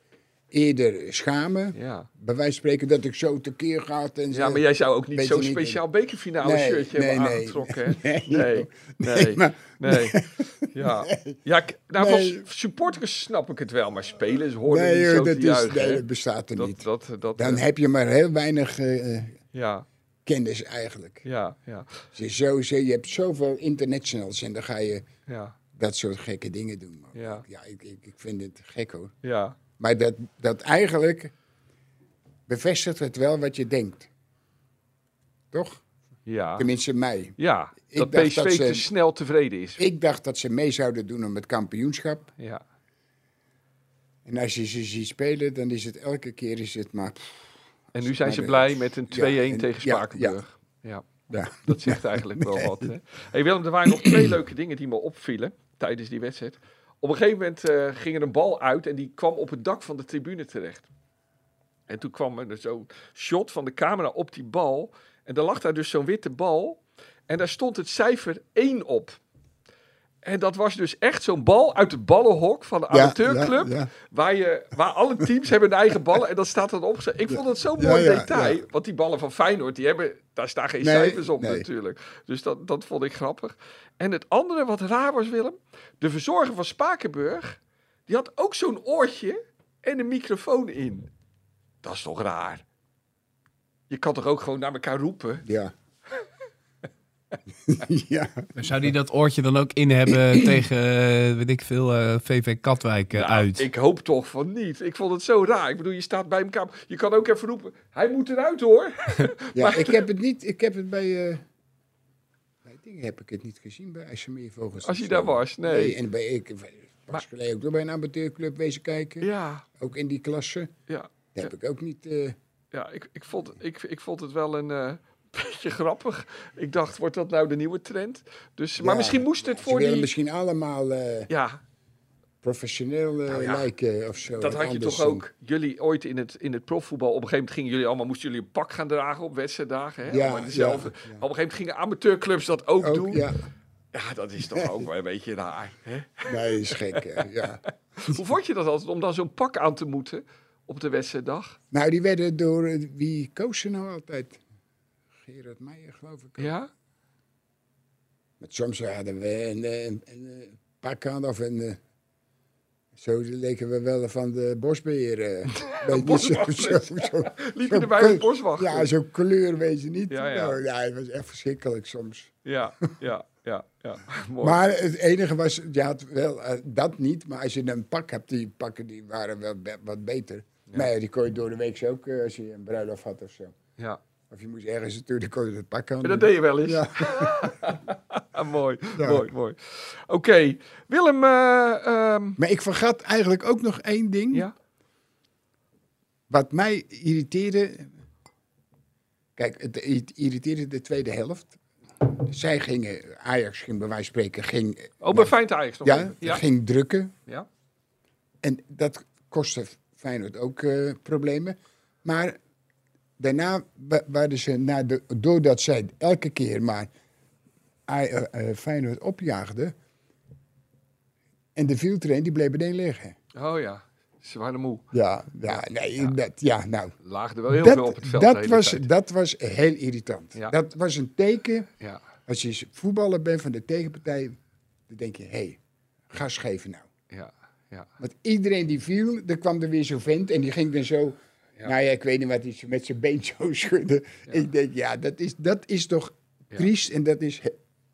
eerder schamen. Ja. Bij wijze van spreken dat ik zo tekeer gaat en zo. Ja, maar jij zou ook niet zo'n speciaal bekerfinale Nee, shirtje nee, hebben nee. aangetrokken, hè? Nee, Nee, nee, Nee, maar- nee. Ja, ja nou, van supporters snap ik het wel, maar spelers horen nee, niet zo dat, te is, juichen, nee, hè? dat bestaat er Dat, niet. dat, dat, Dan eh, heb je maar heel weinig eh, eh, ja, kennis eigenlijk. ja, ja, je, zo, je hebt zoveel internationals en dan ga je ja, dat soort gekke dingen doen. Ja. ja ik, ik, ik vind het gek hoor. ja, Maar dat, dat eigenlijk bevestigt het wel wat je denkt. Toch? Ja, Tenminste, mij. ja Ik dat PSV dat ze- te snel tevreden is. Ik dacht dat ze mee zouden doen om het kampioenschap. Ja. En als je ze ziet spelen, dan is het elke keer is het maar... En nu zijn ze blij met een 2-1 ja, en- tegen Spakenburg. Ja, Ja. dat zegt eigenlijk wel wat. Hè? Hey Willem, er waren nog twee leuke dingen die me opvielen tijdens die wedstrijd. Op een gegeven moment eh, ging er een bal uit en die kwam op het dak van de tribune terecht. En toen kwam er zo'n shot van de camera op die bal. En daar lag daar dus zo'n witte bal. En daar stond het cijfer 1 op. En dat was dus echt zo'n bal uit het ballenhok van de amateurclub. ja, ja. Waar, je, waar alle teams hebben hun eigen ballen. En dat staat dan opgezet. Ik vond het zo'n mooi detail. Want die ballen van Feyenoord, die hebben, daar staan geen Nee, cijfers op nee. natuurlijk. Dus dat, dat vond ik grappig. En het andere wat raar was, Willem. De verzorger van Spakenburg, die had ook zo'n oortje en een microfoon in. Dat is toch raar? Je kan toch ook gewoon naar elkaar roepen? Ja. ja. Zou die dat oortje dan ook in hebben tegen, eh, weet ik veel, eh, VV Katwijk eh, Nou, uit? Ik hoop toch van niet. Ik vond het zo raar. Ik bedoel, je staat bij elkaar. Je kan ook even roepen. Hij moet eruit hoor. ja ik heb het niet... Ik heb het bij... eh bij dingen heb ik het niet gezien bij IJsselmeervogels. Als je daar was, nee. En bij, ik pas geleden ook door bij een amateurclub wezen kijken. Ja, Ook in die klasse. ja. Dat heb ik ook niet... eh, Ja, ik, ik, vond, ik, ik vond het wel een eh, beetje grappig. Ik dacht, wordt dat nou de nieuwe trend? Dus, maar ja, misschien moest het voor willen die... misschien allemaal eh, Ja, professioneel eh, Nou ja, lijken of zo. dat had je toch ook. Jullie ooit in het, in het profvoetbal, op een gegeven moment gingen jullie allemaal, moesten jullie een pak gaan dragen op wedstrijddagen. Hè? Ja, dezelfde. ja. Op een gegeven moment gingen amateurclubs dat ook, Ook, doen. ja. Ja, dat is toch ook wel een beetje raar. Hè? Nee, is gek. hè, ja. Hoe vond je dat altijd, om dan zo'n pak aan te moeten op de wedstrijddag? Nou, die werden door... eh, wie koos ze nou altijd? Gerard Meijer, geloof ik. Ja? Maar soms hadden we een, eh, een, een, eh, pak aan of een... zo leken we wel van de bosbeheer. eh. Je, zo, zo, zo, Liep je zo erbij kleur- met boswacht? Ja, zo'n kleur, weet je niet. Ja, ja. Nou, ja, het was echt verschrikkelijk soms. Ja, ja, ja, ja. Mooi. Maar het enige was, je had wel eh, dat niet, maar als je een pak hebt, die pakken die waren wel wat beter. Maar ja, die kon je door de week ook, eh, als je een bruiloft had of zo. ja. Of je moest ergens kon je het pak aan. En dat deed je wel eens. Ja. Ah, mooi, Ja. mooi, mooi. Oké, Willem, eh, ehm, Maar ik vergat eigenlijk ook nog één ding. ja? Wat mij irriteerde. Kijk, het irriteerde de tweede helft. Zij gingen, Ajax ging bij wijze van spreken, ging, Oh, bij Feyenoord Ajax nog ja. ging drukken. ja. En dat kostte Feyenoord ook eh, problemen. Maar daarna wa- waren ze, na de, doordat zij elke keer maar eh, eh, Feyenoord opjaagden... en de vieltrain, die bleef meteen liggen. Oh ja, ze waren moe. Ja, ja, nee, Dat, ja nou... Laagden wel heel veel op het veld dat, was, tijd. dat was heel irritant. Ja. Dat was een teken, Ja, als je voetballer bent van de tegenpartij... dan denk je, hé, hey, gas geven nou. ja, ja. Want iedereen die viel, er kwam er weer zo'n vent en die ging dan zo... Ja. Nou ja, ik weet niet wat hij met zijn been zo schudde. Ik denk, ja, dat is, dat is toch triest en dat is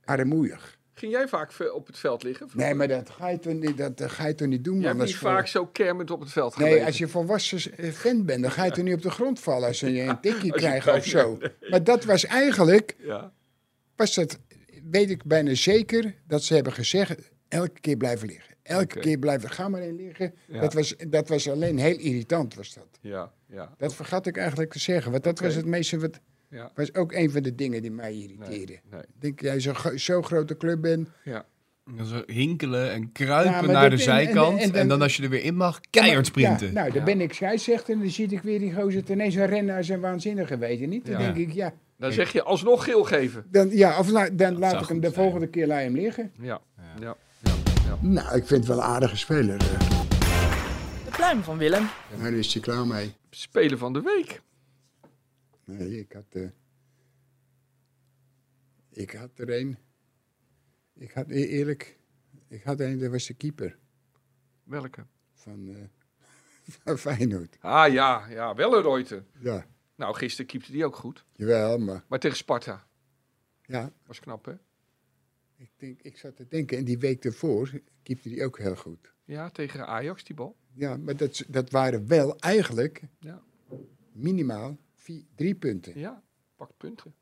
armoeig. Ging jij vaak op het veld liggen? Nee, maar dat ga je toch niet, dat, ga je toch niet doen, hebt Dat niet voor- vaak zo kermend op het veld Nee, gelegen. als je volwassen vent bent, dan ga je toch niet op de grond vallen als je een tikkie als je krijgt of zo. Maar dat was eigenlijk, Ja, was dat, weet ik bijna zeker, dat ze hebben gezegd, elke keer blijven liggen. Elke keer blijven, ga maar in liggen. Ja. Dat, was, dat was alleen heel irritant, was dat. ja, ja. Dat vergat ik eigenlijk te zeggen, want dat was het meeste wat, ja. was ook een van de dingen die mij irriteerden. nee. Ik denk, jij zo'n zo grote club bent. Ja. Dan Zo hinkelen en kruipen Ja, naar de dat- en- en- zijkant. En, en dan- dan als je er weer in mag, keihard sprinten. Ja, nou, dan Ja. ben ik scheidsrechter en dan zie ik weer die gozer ineens een rennen als een waanzinnige, weet je niet? Dan Ja. denk ik, ja, Dan zeg je alsnog geel geven. dan, ja of la- dan laat ik hem de zijn. volgende keer laat hem liggen. Ja, ja. Nou, ik vind het wel een aardige speler. eh. De pluim van Willem. Nou, daar is hij klaar mee. Speler van de week. Nee, ik had, eh, ik had er een. Ik had e- eerlijk, ik had een, dat was de keeper Welke? van, eh, van Feyenoord. Ah ja, ja, Welleroyte. Ja, Nou, gisteren keepte die ook goed. jawel, maar Maar tegen Sparta. ja, Was knap, hè? Ik, denk, ik zat te denken, en die week ervoor keepte hij ook heel goed. Ja, tegen Ajax, die bal. Ja, maar dat, dat waren wel eigenlijk Ja, minimaal vier, drie punten. ja pak punten.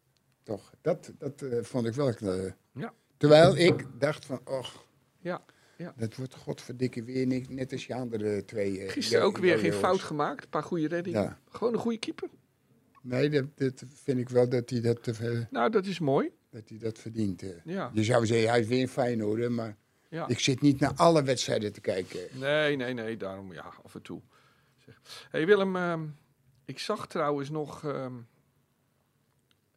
Toch, dat, dat eh, vond ik wel... eh, Ja. Terwijl ik dacht van, och, Ja. ja. dat wordt godverdikke weer niet, net als je andere twee. eh, Gisteren ook weer geen fout gemaakt. Een paar goede reddingen. Ja. Gewoon een goede keeper. Nee, dat, dat vind ik wel dat hij dat, Nou, dat is mooi. Dat, hij dat verdient. Ja. Je zou zeggen, hij is weer fijn hoor, maar ja. ik zit niet naar alle wedstrijden te kijken. Nee, nee, nee. Daarom ja, af en toe. Zeg. hey Willem, ehm, ik zag trouwens nog ehm,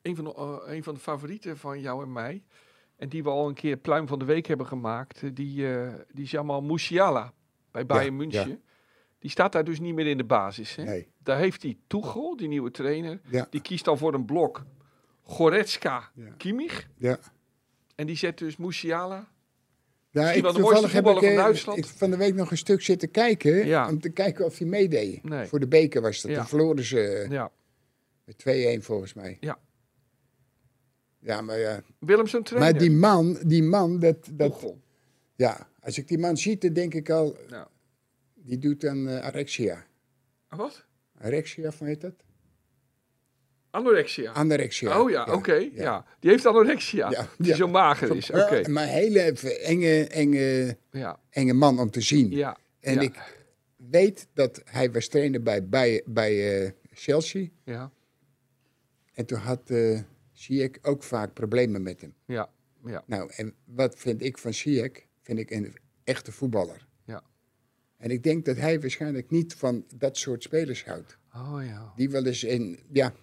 een, van de, eh, een van de favorieten van jou en mij. En die we al een keer pluim van de week hebben gemaakt. eh, Die, eh, die is Jamal Musiala bij Bayern Ja, München. ja. Die staat daar dus niet meer in de basis. Hè? Nee. Daar heeft hij Tuchel, die nieuwe trainer. Ja, Die kiest dan voor een blok Goretzka. Kimmich. ja. En die zet dus Musiala. Ja, ik, wel de mooiste toevallig heb ik, van eh, Duitsland. ik van de week nog een stuk zitten kijken. Ja. Om te kijken of hij meedeed. Nee. Voor de beker was dat. Ja. Toen verloren ze eh, Ja. met 2-1 volgens mij. Ja. Ja, maar ja. Willem zijn trainer. Maar die man, die man, dat, dat, ja, als ik die man zie, dan denk ik al, Ja. die doet dan eh, anorexia. Wat? Anorexia, hoe heet dat? Anorexia. Anorexia. oh ja, oké. Ja. Die heeft anorexia. Ja, Die zo mager is. Oké. Maar een hele enge, enge, enge man om te zien. Ja. En ik weet dat hij was trainer bij, bij, bij eh, Chelsea. Ja. En toen had Ziyech ook vaak problemen met hem. Ja. Ja. Nou, en wat vind ik van Ziyech? Vind ik een echte voetballer. Ja. En ik denk dat hij waarschijnlijk niet van dat soort spelers houdt. Oh ja. Die wel eens, in, ja,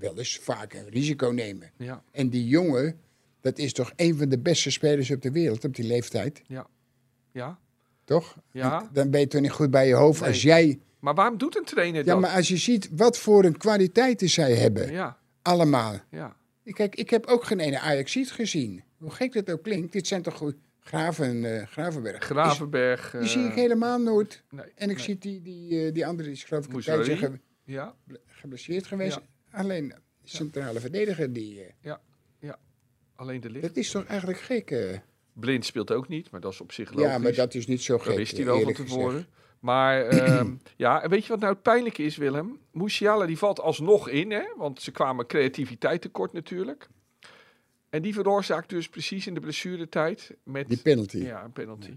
wel eens vaak een risico nemen. Ja. En die jongen, dat is toch een van de beste spelers op de wereld op die leeftijd, Ja. toch? Ja. En Dan ben je toch niet goed bij je hoofd Nee. als jij... Maar waarom doet een trainer Ja, dat? maar als je ziet wat voor een kwaliteiten zij hebben, Ja. allemaal. Ja. Kijk, ik heb ook geen ene Ajaxiet gezien. Hoe gek dat ook klinkt, dit zijn toch goed... Graven, eh, Gravenberg. Gravenberg. Die, zie ik eh, helemaal nooit. nee, En ik nee. zie die, die, eh, die andere, die is geloof ik een tijdje ge- Ja. geblesseerd geweest. Ja. Alleen centrale verdediger, die, eh, Alleen de licht. dat is toch eigenlijk gek? eh? Blind speelt ook niet, maar dat is op zich logisch. Ja, maar dat is niet zo gek. Dat wist hij wel van tevoren. gezegd. Maar ehm, ja, en weet je wat nou het pijnlijke is, Willem? Musiala die valt alsnog in, hè? want ze kwamen creativiteit tekort natuurlijk. En die veroorzaakt dus precies in de blessuretijd met Die penalty. ja, een penalty.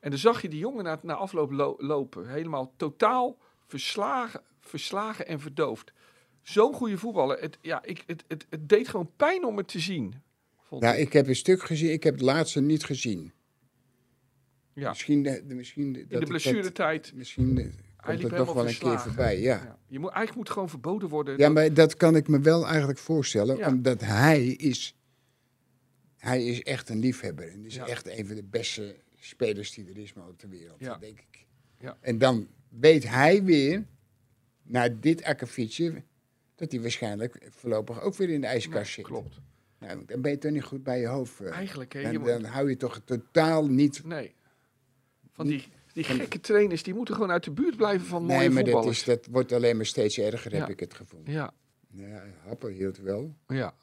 En dan zag je die jongen na, na afloop lo- lopen, helemaal totaal verslagen, verslagen en verdoofd. Zo'n goede voetballer. Het, ja, ik, het, het, het deed gewoon pijn om het te zien. Nou, ik. heb een stuk gezien. Ik heb het laatste niet gezien. Ja, Misschien, de, de- misschien in de blessuretijd. Misschien komt het nog wel een keer voorbij. Ja. Ja. Je moet, eigenlijk moet gewoon verboden worden. ja, dat- maar dat kan ik me wel eigenlijk voorstellen. Ja. Omdat hij is... Hij is echt een liefhebber. En is Ja. echt een van de beste spelers die er is maar op de wereld. Ja. Dat denk ik. Ja. En dan weet hij weer, na dit akkefietje... dat hij waarschijnlijk voorlopig ook weer in de ijskast zit. klopt. Nou, dan ben je toch niet goed bij je hoofd. eh. Eigenlijk, hè. Dan, moet- dan hou je toch totaal niet... nee. Van die, die gekke trainers, die moeten gewoon uit de buurt blijven van mooie Nee, maar dat, is, dat wordt alleen maar steeds erger, Ja. heb ik het gevoel. Ja, Ja, Happen hield wel. ja,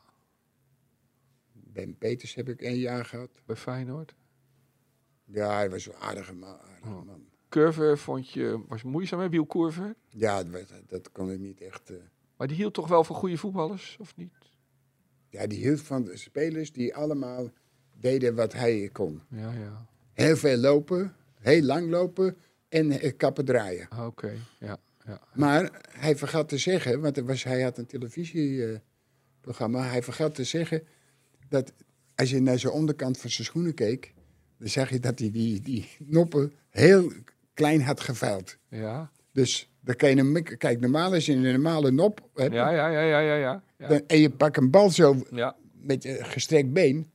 Ben Peters heb ik één jaar gehad. bij Feyenoord. Ja, hij was een aardige Oh. man. Curve vond je, was moeizaam, hè, Wielcurve. Ja, dat, dat kon ik niet echt... eh, Maar die hield toch wel van goede voetballers, of niet? ja, die hield van de spelers die allemaal deden wat hij kon. Ja, ja. Heel veel lopen, heel lang lopen en eh, kappen draaien. Ah, Oké, ja, ja. Maar hij vergat te zeggen, want was, hij had een televisieprogramma, hij vergat te zeggen dat als je naar zijn onderkant van zijn schoenen keek, dan zag je dat hij die, die noppen heel klein had geveild. Ja, Dus dan kan je hem, kijk, normaal als je een normale nop hebt, ja, ja, ja, ja, ja. ja. dan, en je pakt een bal zo ja. met je gestrekt been,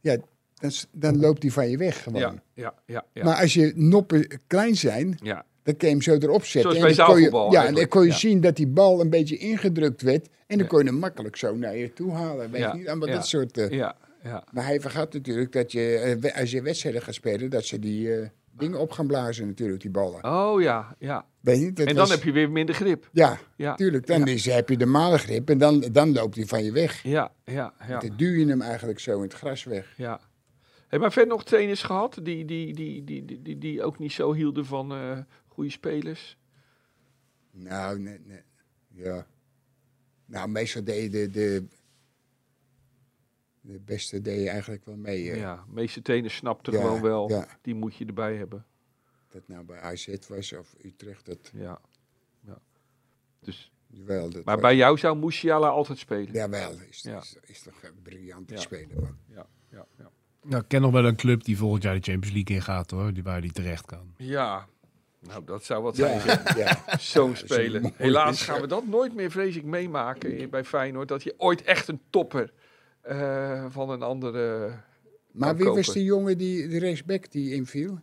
ja, dan, dan loopt hij van je weg gewoon. Ja, ja, ja, ja. Maar als je noppen klein zijn, ja. dan kun je hem zo erop zetten. Zoals En dan kon je- Ja, en dan kon je zien dat die bal een beetje ingedrukt werd. En dan kon je hem makkelijk zo naar je toe halen. Weet je niet? Allemaal dat soort... eh, ja, ja. Maar hij vergat natuurlijk dat je, eh, als je wedstrijden gaat spelen, dat ze die eh, dingen op gaan blazen natuurlijk, die ballen. Oh ja, ja. Weet je En dan was- heb je weer minder grip. Ja, Ja, tuurlijk. Dan ja. is, heb je de male grip en dan, dan loopt hij van je weg. Ja, ja, ja. Dan duw je hem eigenlijk zo in het gras weg. ja. Heb maar verder nog trainers gehad die, die, die, die, die, die, die ook niet zo hielden van eh goede spelers? Nou, nee, nee. Ja. Nou, meestal deden de, de beste deed je eigenlijk wel mee. eh. Ja, de meeste trainers snapten Ja, gewoon wel, ja. die moet je erbij hebben. Dat nou bij AZ was of Utrecht, dat Ja. ja. Dus. Dat maar was- bij jou zou Musiala altijd spelen? Jawel, is, Ja. is, is toch een briljante Ja. speler, man. Ja, ja, ja. Nou, ik ken nog wel een club die volgend jaar de Champions League ingaat hoor. Die, waar die terecht kan. Ja, nou dat zou wat Ja, zijn. ja. Zo'n een speler. mooie Helaas gaan we dat nooit meer, vrees ik, meemaken bij Feyenoord. Dat je ooit echt een topper eh, van een andere... Maar wie was die jongen, die, de rechtsback die inviel?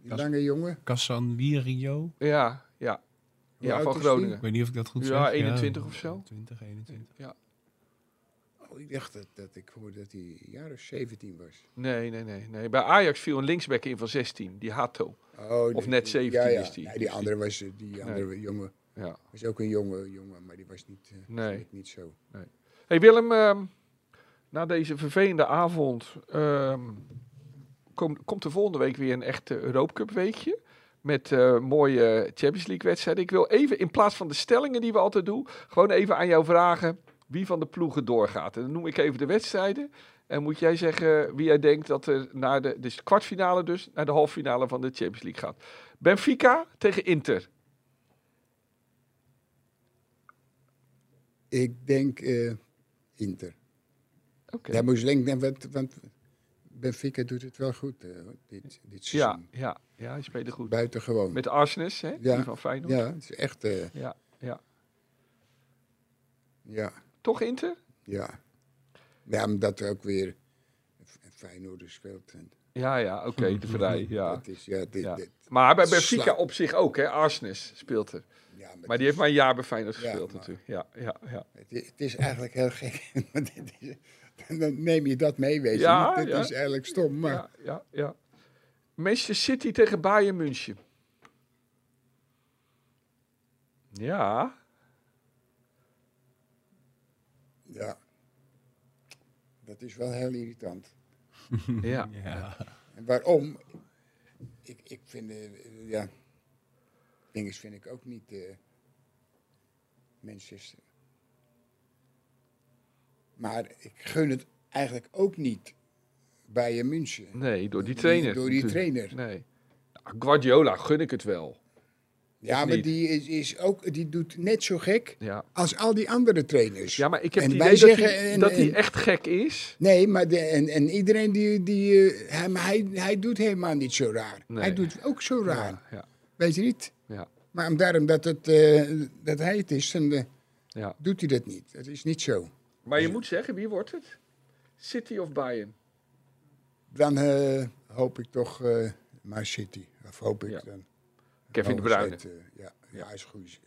Die Kas- lange jongen? Cassan Wirio. Ja, ja. Hoe Ja, van? Groningen. Ik weet niet of ik dat goed Ja, zeg. 21 of zo. 20, 21. Oh, ik dacht dat, dat ik hoorde dat hij een jaar of 17 was. Nee, nee, nee, nee. Bij Ajax viel een linksback in van 16, die Hato. Oh, Of net die- 17 ja, ja. is die. Nee, die andere was, eh, die andere Nee. jongen Ja. was ook een jonge jongen, maar die was niet, eh, Nee. ik niet zo. Hey Willem, ehm, na deze vervelende avond ehm, kom- komt er volgende week weer een echte Europa Cup weekje. Met eh, mooie Champions League wedstrijden. Ik wil even, in plaats van de stellingen die we altijd doen, gewoon even aan jou vragen wie van de ploegen doorgaat. En dan noem ik even de wedstrijden. En moet jij zeggen wie jij denkt dat er naar de, dus kwartfinale dus, naar de halffinale van de Champions League gaat. Benfica tegen Inter. Ik denk eh, Inter. Oké. Ja, moest denken, want, want Benfica doet het wel goed eh, dit, dit Ja, seizoen. ja, ja, hij speelde goed. Buitengewoon. Met Arsenis, hè? Ja. Die van Feyenoord. Ja, het is echt, eh, ja, ja. ja, Toch Inter? ja. Ja, omdat er ook weer Feyenoord speelt. En Ja, ja, oké, de vrij, ja. Dat is, ja, dit, ja. dit- Maar bij Benfica op zich ook, hè? Arsenis speelt er. Ja, Maar die heeft maar een jaar bij Feyenoord Ja, gespeeld maar- natuurlijk. Ja, ja, ja. Het, is eigenlijk heel gek. dan neem je dat mee, weet je Ja. Dat ja. is eigenlijk stom, maar... ja, ja, ja. Manchester City tegen Bayern München. Ja, Ja. Dat is wel heel irritant. ja. Ja. En waarom? Ik, ik vind, eh, ja, dinges vind ik ook niet eh Manchester. Maar ik gun het eigenlijk ook niet Bayern München. Nee, door die trainer. door die trainer. Nee. Nou, Guardiola gun ik het wel. Ja, maar niet? die, is, is ook, die doet net zo gek Ja. als al die andere trainers. Ja, maar ik heb En het idee dat zeggen- hij, en- dat hij echt gek is. Nee, maar de, en, en iedereen die. die eh, hij, maar hij, hij doet helemaal niet zo raar. Nee. Hij doet ook zo raar. Ja, ja, Weet je niet? ja, Maar om daarom dat, het, eh, dat hij het is, dan eh, ja. doet hij dat niet. Dat is niet zo. Maar je moet zeggen, wie wordt het? City of Bayern? Dan eh, hoop ik toch eh maar City. Of hoop ik Ja. dan. Kevin de Bruyne. ja, ja, hij is goed.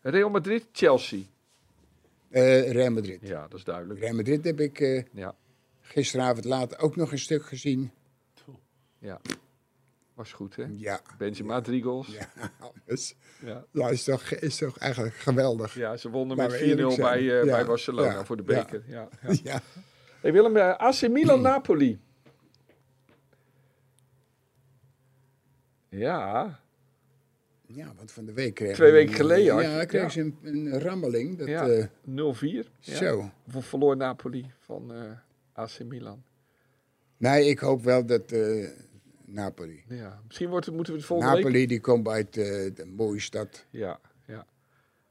Real Madrid, Chelsea. Eh Real Madrid. Ja, dat is duidelijk. Real Madrid heb ik eh, Ja, gisteravond later ook nog een stuk gezien. ja. Was goed, hè? Ja. Benzema, drie goals. Ja, alles. Ja. Ja, is toch, is toch eigenlijk geweldig. Ja, ze wonnen met we eerlijk 4-0 bij, Ja, bij Barcelona ja, voor de ja. beker. Ja. Ja, Ja. Hey Willem, eh, AC Milan-Napoli. Ja, Ja, want van de week kreeg Twee weken geleden je- Ja, kreeg ja. ze een, een rammeling. Dat, ja. eh, 0-4. Ja. Zo. Ver- Verloor Napoli van AC Milan. Nee, ik hoop wel dat Napoli. Ja. Misschien wordt moeten we het volgende week... Napoli die komt uit eh, de mooie stad. Ja, ja.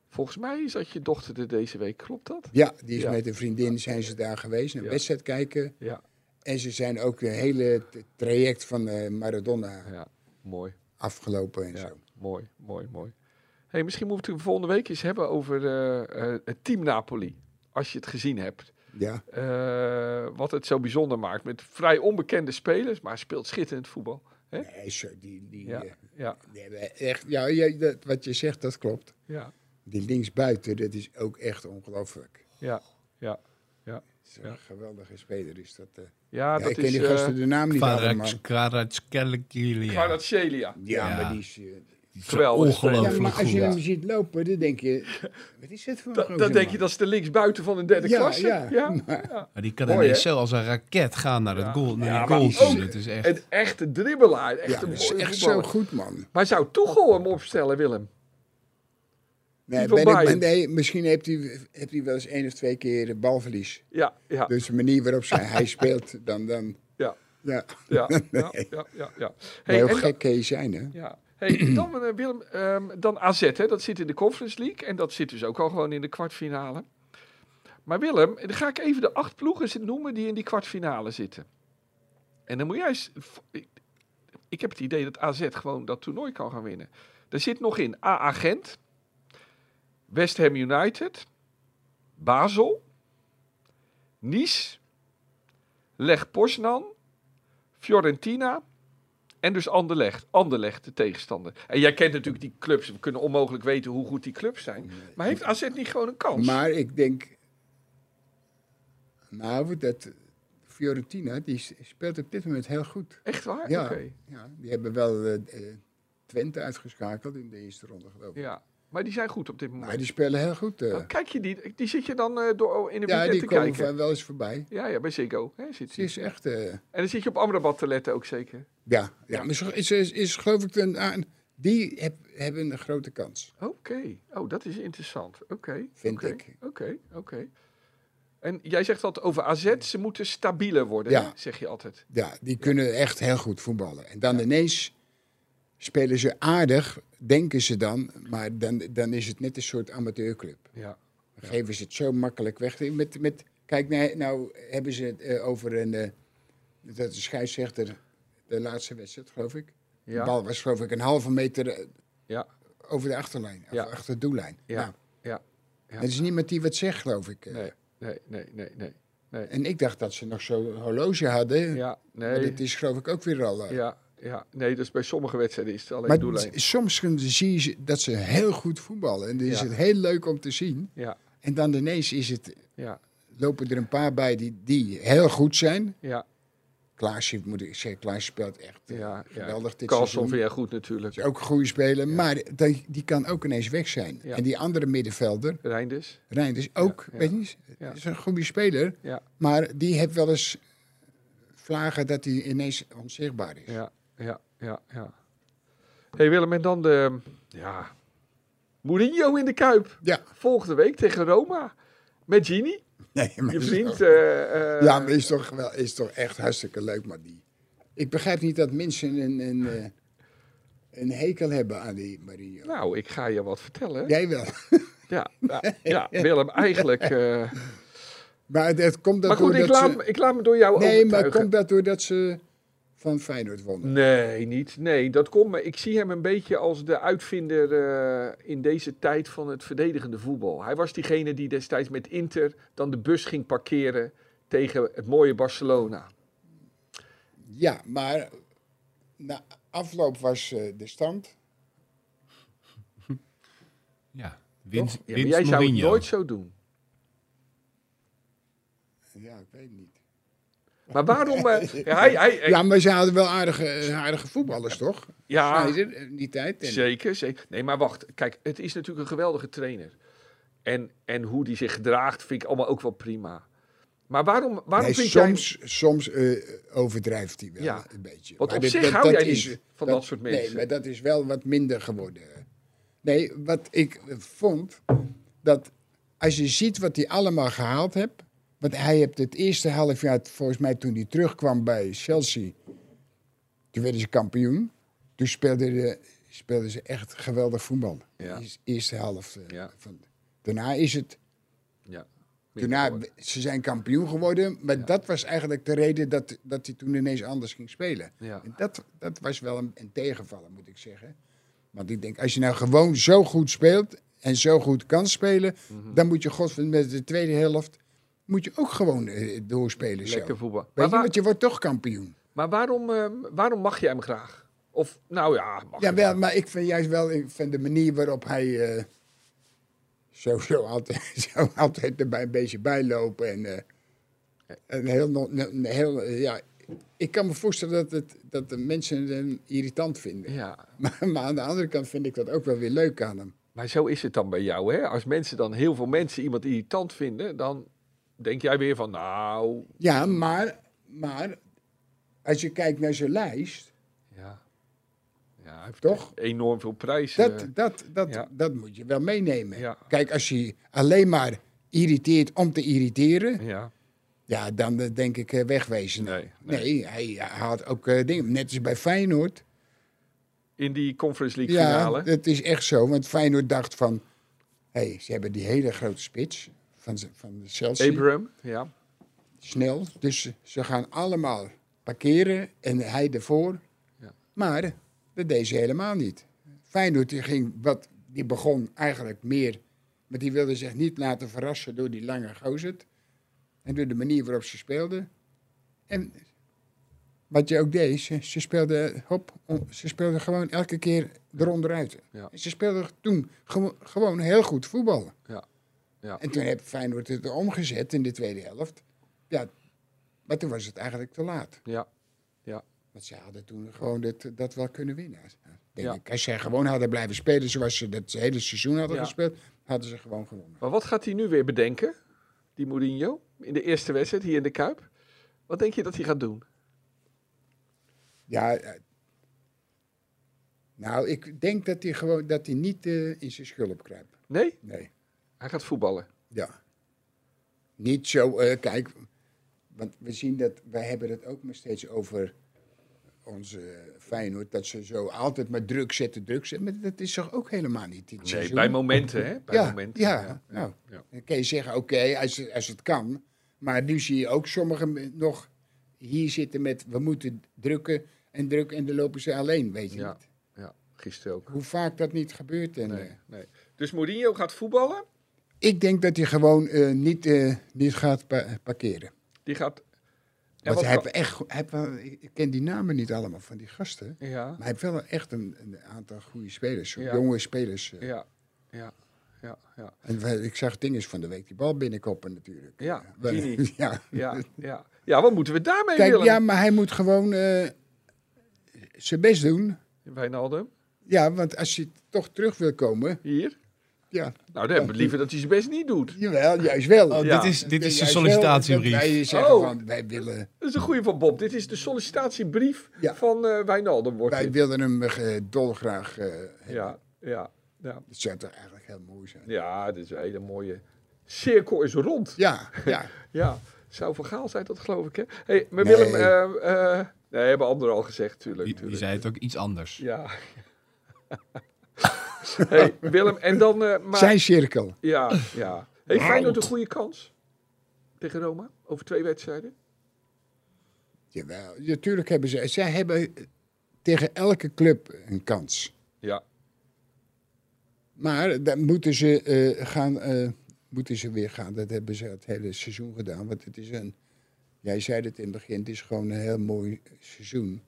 Volgens mij zat je dochter er deze week, klopt dat? Ja, die is Ja. met een vriendin zijn ze daar geweest, een Ja. wedstrijd kijken. Ja, En ze zijn ook het hele traject van eh, Maradona ja. Mooi. afgelopen en Ja, zo. mooi, mooi, mooi. Hey, misschien moeten we het volgende week eens hebben over eh, het team Napoli. Als je het gezien hebt. Ja, Eh, wat het zo bijzonder maakt. Met vrij onbekende spelers, maar speelt schitterend voetbal. Hè? nee, zo, die, die, Ja, eh, ja, die echt, ja, ja dat, wat je zegt, dat klopt. ja, Die linksbuiten, dat is ook echt ongelooflijk. ja, ja. Zo'n Ja. geweldige speler is dat. eh. Ja, Ja, dat ik ken is die gasten de naam niet. Kvaratsk- Kvaratskhelia. Kvaratskhelia. Ja, Ja. maar die is... Geweldig speler. ja, Ongelooflijk maar als je goed. hem ziet lopen, dan denk je... Wat is dit voor een dan denk je dat is de linksbuiten van een derde Ja, klasse. ja. ja. Maar- ja. Maar die kan Mooi, ineens zo als een raket gaan naar, het goal, naar Ja, die maar goal ook toe. Het is echt... Een echte dribbelaar. Echt Ja, een dat is mooie echt zo goed, man. Maar zou Tuchel hem opstellen, Willem? Nee, ben ik, nee, misschien heeft hij, heeft hij wel eens één of twee keer balverlies. Ja, ja, Dus de manier waarop zij, hij speelt, dan... dan ja, ja. ja, ja, Nee. ja, ja, ja. Nee, hoe gek kan je zijn, hè? Ja. Dan eh, Willem, ehm, dan AZ, hè, dat zit in de Conference League en dat zit dus ook al gewoon in de kwartfinale. Maar Willem, dan ga ik even de acht ploegen noemen die in die kwartfinale zitten. En dan moet jij ik heb het idee dat AZ gewoon dat toernooi kan gaan winnen. Er zit nog in AA Gent, West Ham United, Basel, Nice, Leg Poznan, Fiorentina en dus Anderlecht. Anderlecht, de tegenstander. En jij kent natuurlijk die clubs. We kunnen onmogelijk weten hoe goed die clubs zijn. Maar heeft AZ niet gewoon een kans? Maar ik denk... Nou, dat Fiorentina, die speelt op dit moment heel goed. Echt waar? Ja, Oké. ja die hebben wel eh, eh, Twente uitgeschakeld in de eerste ronde, geloof ik. Ja. Maar die zijn goed op dit moment. Maar die spelen heel goed. eh. Nou, kijk je die? Die zit je dan eh, door in de ja, weekend die te komen kijken? van- wel eens voorbij. Ja, ja, bij Ziggo. Hè, zit die. is echt... eh, En dan zit je op Amrabat te letten ook zeker. ja, ja, maar is, is, is, geloof ik... Een, ah, die heb, hebben een grote kans. Oké. Oh, dat is interessant. Oké. Vind ik. Oké, oké. En jij zegt altijd over AZ, ze moeten stabieler worden, Ja. zeg je altijd. Ja, die kunnen echt heel goed voetballen. En dan ineens spelen ze aardig, denken ze dan. Maar dan, dan is het net een soort amateurclub. Ja. Dan geven ze het zo makkelijk weg. Met, met, kijk, nou, nou hebben ze het eh, over een... eh, dat de scheidsrechter de laatste wedstrijd, geloof ik. Ja. De bal was geloof ik een halve meter eh, Ja. over de achterlijn. Ja. Of achter de doellijn. Ja. Nou, Ja. Ja. Er is niemand die wat zegt, geloof ik. Nee, nee, nee, nee, nee. nee. En ik dacht dat ze nog zo'n horloge hadden. Ja, Maar nee. dat is geloof ik ook weer al... Ja, ja. Nee, dus bij sommige wedstrijden is het alleen Maar doellijn. soms zie je dat ze heel goed voetballen. En dan is Ja. het heel leuk om te zien. Ja, En dan ineens is het, ja, lopen er een paar bij die, die heel goed zijn. ja, Klaasje, moet ik zeggen, Klaasje speelt echt eh, ja. geweldig dit Carlson seizoen. vind jij goed natuurlijk. Is ook een goede speler, maar die, die kan ook ineens weg zijn. Ja. En die andere middenvelder, Reinders. Reinders, ook, ja. weet je, niet, Ja. is een goede speler. Ja, Maar die heeft wel eens vlagen dat hij ineens onzichtbaar is. ja, ja, ja, ja. hey Willem, en dan de... Ja, Mourinho in de Kuip. Ja, Volgende week tegen Roma. Met Gini, nee, maar je vriend. eh, eh, Ja, maar is toch, wel, is toch echt hartstikke leuk, maar die. Ik begrijp niet dat mensen een, een, eh, een hekel hebben aan die Mario. Nou, ik ga je wat vertellen. Jij wel. Ja, ja, ja, Willem, eigenlijk... eh, Maar het komt dat maar goed, ik laat, ze... ik laat me door jou Nee, maar komt dat doordat ze van Feyenoord wonnen? Nee, niet. Nee, dat komt. Maar ik zie hem een beetje als de uitvinder eh, in deze tijd van het verdedigende voetbal. Hij was diegene die destijds met Inter dan de bus ging parkeren tegen het mooie Barcelona. Ja, maar na afloop was eh, de stand. Ja, winst, Ja, maar winst jij zou het nooit zo doen. Ja, ik weet niet. Maar waarom? eh, ja, hij, hij, Ja, maar ze hadden wel aardige, eh, aardige voetballers, toch? ja, Schneider, in die tijd. En- Zeker, zeker. Nee, maar wacht. Kijk, het is natuurlijk een geweldige trainer. En, en hoe die zich gedraagt, vind ik allemaal ook wel prima. Maar waarom, waarom Nee, vind soms soms eh, overdrijft hij wel Ja. een beetje. Want Maar op dit- zich hou jij is- niet van dat soort mensen. Nee, maar dat is wel wat minder geworden. Nee, wat ik eh, vond, dat als je ziet wat hij allemaal gehaald heeft... Want hij heeft het eerste half jaar, volgens mij toen hij terugkwam bij Chelsea... Toen werden ze kampioen. Toen speelden, de, speelden ze echt geweldig voetbal. Ja. De eerste helft. eh, Ja. van, daarna is het. Ja, Daarna, ze zijn kampioen geworden, maar dat was eigenlijk de reden dat, dat hij toen ineens anders ging spelen. Ja. En dat, dat was wel een, een tegenvaller, moet ik zeggen. Want ik denk, als je nou gewoon zo goed speelt en zo goed kan spelen, Mhm. dan moet je god met de tweede helft moet je ook gewoon eh, doorspelen. zo. Lekker voetbal. Weet Maar, je, waar- want je wordt toch kampioen. maar waarom, eh, waarom mag jij hem graag? Of, nou ja, mag Ja, wel, maar ik vind juist wel ik vind de manier waarop hij eh, zo, zo, altijd, zo altijd erbij een beetje bijlopen. En, eh, en heel, no- no- heel, eh, ja, ik kan me voorstellen dat, het, dat de mensen hem irritant vinden. Ja, Maar, maar aan de andere kant vind ik dat ook wel weer leuk aan hem. maar zo is het dan bij jou, hè? Als mensen dan, heel veel mensen iemand irritant vinden, dan denk jij weer van, nou, Ja, maar, maar als je kijkt naar zijn lijst, ja. Ja, hij heeft Toch? enorm veel prijzen. Dat, dat, dat, ja. dat moet je wel meenemen. Ja. Kijk, als je alleen maar irriteert om te irriteren, ja, ja, dan eh, denk ik eh, wegwezen. Nee, nee. nee. hij, had ook eh, dingen, net als bij Feyenoord. in die Conference League Ja, finale. het is echt zo. Want Feyenoord dacht van, hé, hey, ze hebben die hele grote spits van, van de Chelsea. Abraham, ja. snel. Dus ze gaan allemaal parkeren en hij ervoor. Ja. Maar dat deed ze helemaal niet. Feyenoord die ging wat, die begon eigenlijk meer, maar die wilde zich niet laten verrassen door die lange gozer. En door de manier waarop ze speelden. En wat je ook deed, ze, ze speelden, hop, ze speelden gewoon elke keer eronderuit. Ja. En ze speelden toen gewo- gewoon heel goed voetballen. Ja. Ja. En toen heb Feyenoord het omgezet in de tweede helft. Ja, maar toen was het eigenlijk te laat. Ja, ja, Want ze hadden toen gewoon dat, dat wel kunnen winnen. Denk Ja. ik. Als zij gewoon hadden blijven spelen zoals ze dat hele seizoen hadden Ja. gespeeld, hadden ze gewoon gewonnen. Maar wat gaat hij nu weer bedenken, die Mourinho, in de eerste wedstrijd hier in de Kuip? Wat denk je dat hij gaat doen? Ja, eh, nou, ik denk dat hij gewoon dat hij niet eh, in zijn schulp kruipt. Nee, Nee, hij gaat voetballen. ja. Niet zo, eh, kijk, want we zien dat, wij hebben het ook maar steeds over onze Feyenoord, dat ze zo altijd maar druk zetten, druk zetten. Maar dat is toch ook helemaal niet Nee, seizoen? bij momenten, hè? Bij ja, momenten. ja, nou, ja. dan kun je zeggen, oké, als, als het kan. Maar nu zie je ook sommigen nog hier zitten met, we moeten drukken en drukken en dan lopen ze alleen, weet je Ja. niet. ja, gisteren ook. Hoe vaak dat niet gebeurt. En, Nee, eh, nee. Dus Mourinho gaat voetballen. Ik denk dat hij gewoon eh, niet, eh, niet gaat pa- parkeren. Die gaat... Want hij heeft echt, hij heeft wel, ik ken die namen niet allemaal van die gasten. Ja, Maar hij heeft wel echt een, een aantal goede spelers, Ja. jonge spelers. eh. ja, ja, ja, ja. En ik zag dinges van de week die bal binnenkoppen natuurlijk. Ja, Gini. ja. Ja, ja. ja, wat moeten we daarmee Kijk, willen? ja, maar hij moet gewoon zijn best doen. Wijnaldum, Ja, want als je toch terug wil komen, hier. Ja, Nou, dan hebben we liever dat hij zijn best niet doet. jawel, juist wel. Oh, Ja. dit is, dit is de sollicitatiebrief. dat Wij zeggen Oh. van, wij willen, Dat is een goede van Bob. Dit is de sollicitatiebrief Ja. van eh Wijnaldum, wordt wij dit. willen hem eh, dolgraag eh, hebben. Ja, ja, ja. Dat zou toch eigenlijk heel mooi zijn. Ja, dit is een hele mooie... Cirkel is rond. Ja, ja. Ja, zou van Gaal zijn dat geloof ik, hè? Hey, maar Nee. Willem... eh, eh, nee, hebben anderen al gezegd, tuurlijk. Die, die tuurlijk. zei het ook iets anders. Ja. Hey, Willem, en dan... eh, maar, Zijn cirkel. Ja, ja. Heeft Feyenoord een goede kans tegen Roma over twee wedstrijden? Jawel, natuurlijk hebben ze, zij hebben tegen elke club een kans. Ja. Maar dan moeten ze, eh, gaan, eh, moeten ze weer gaan. Dat hebben ze het hele seizoen gedaan. Want het is een, jij zei het in het begin, het is gewoon een heel mooi seizoen.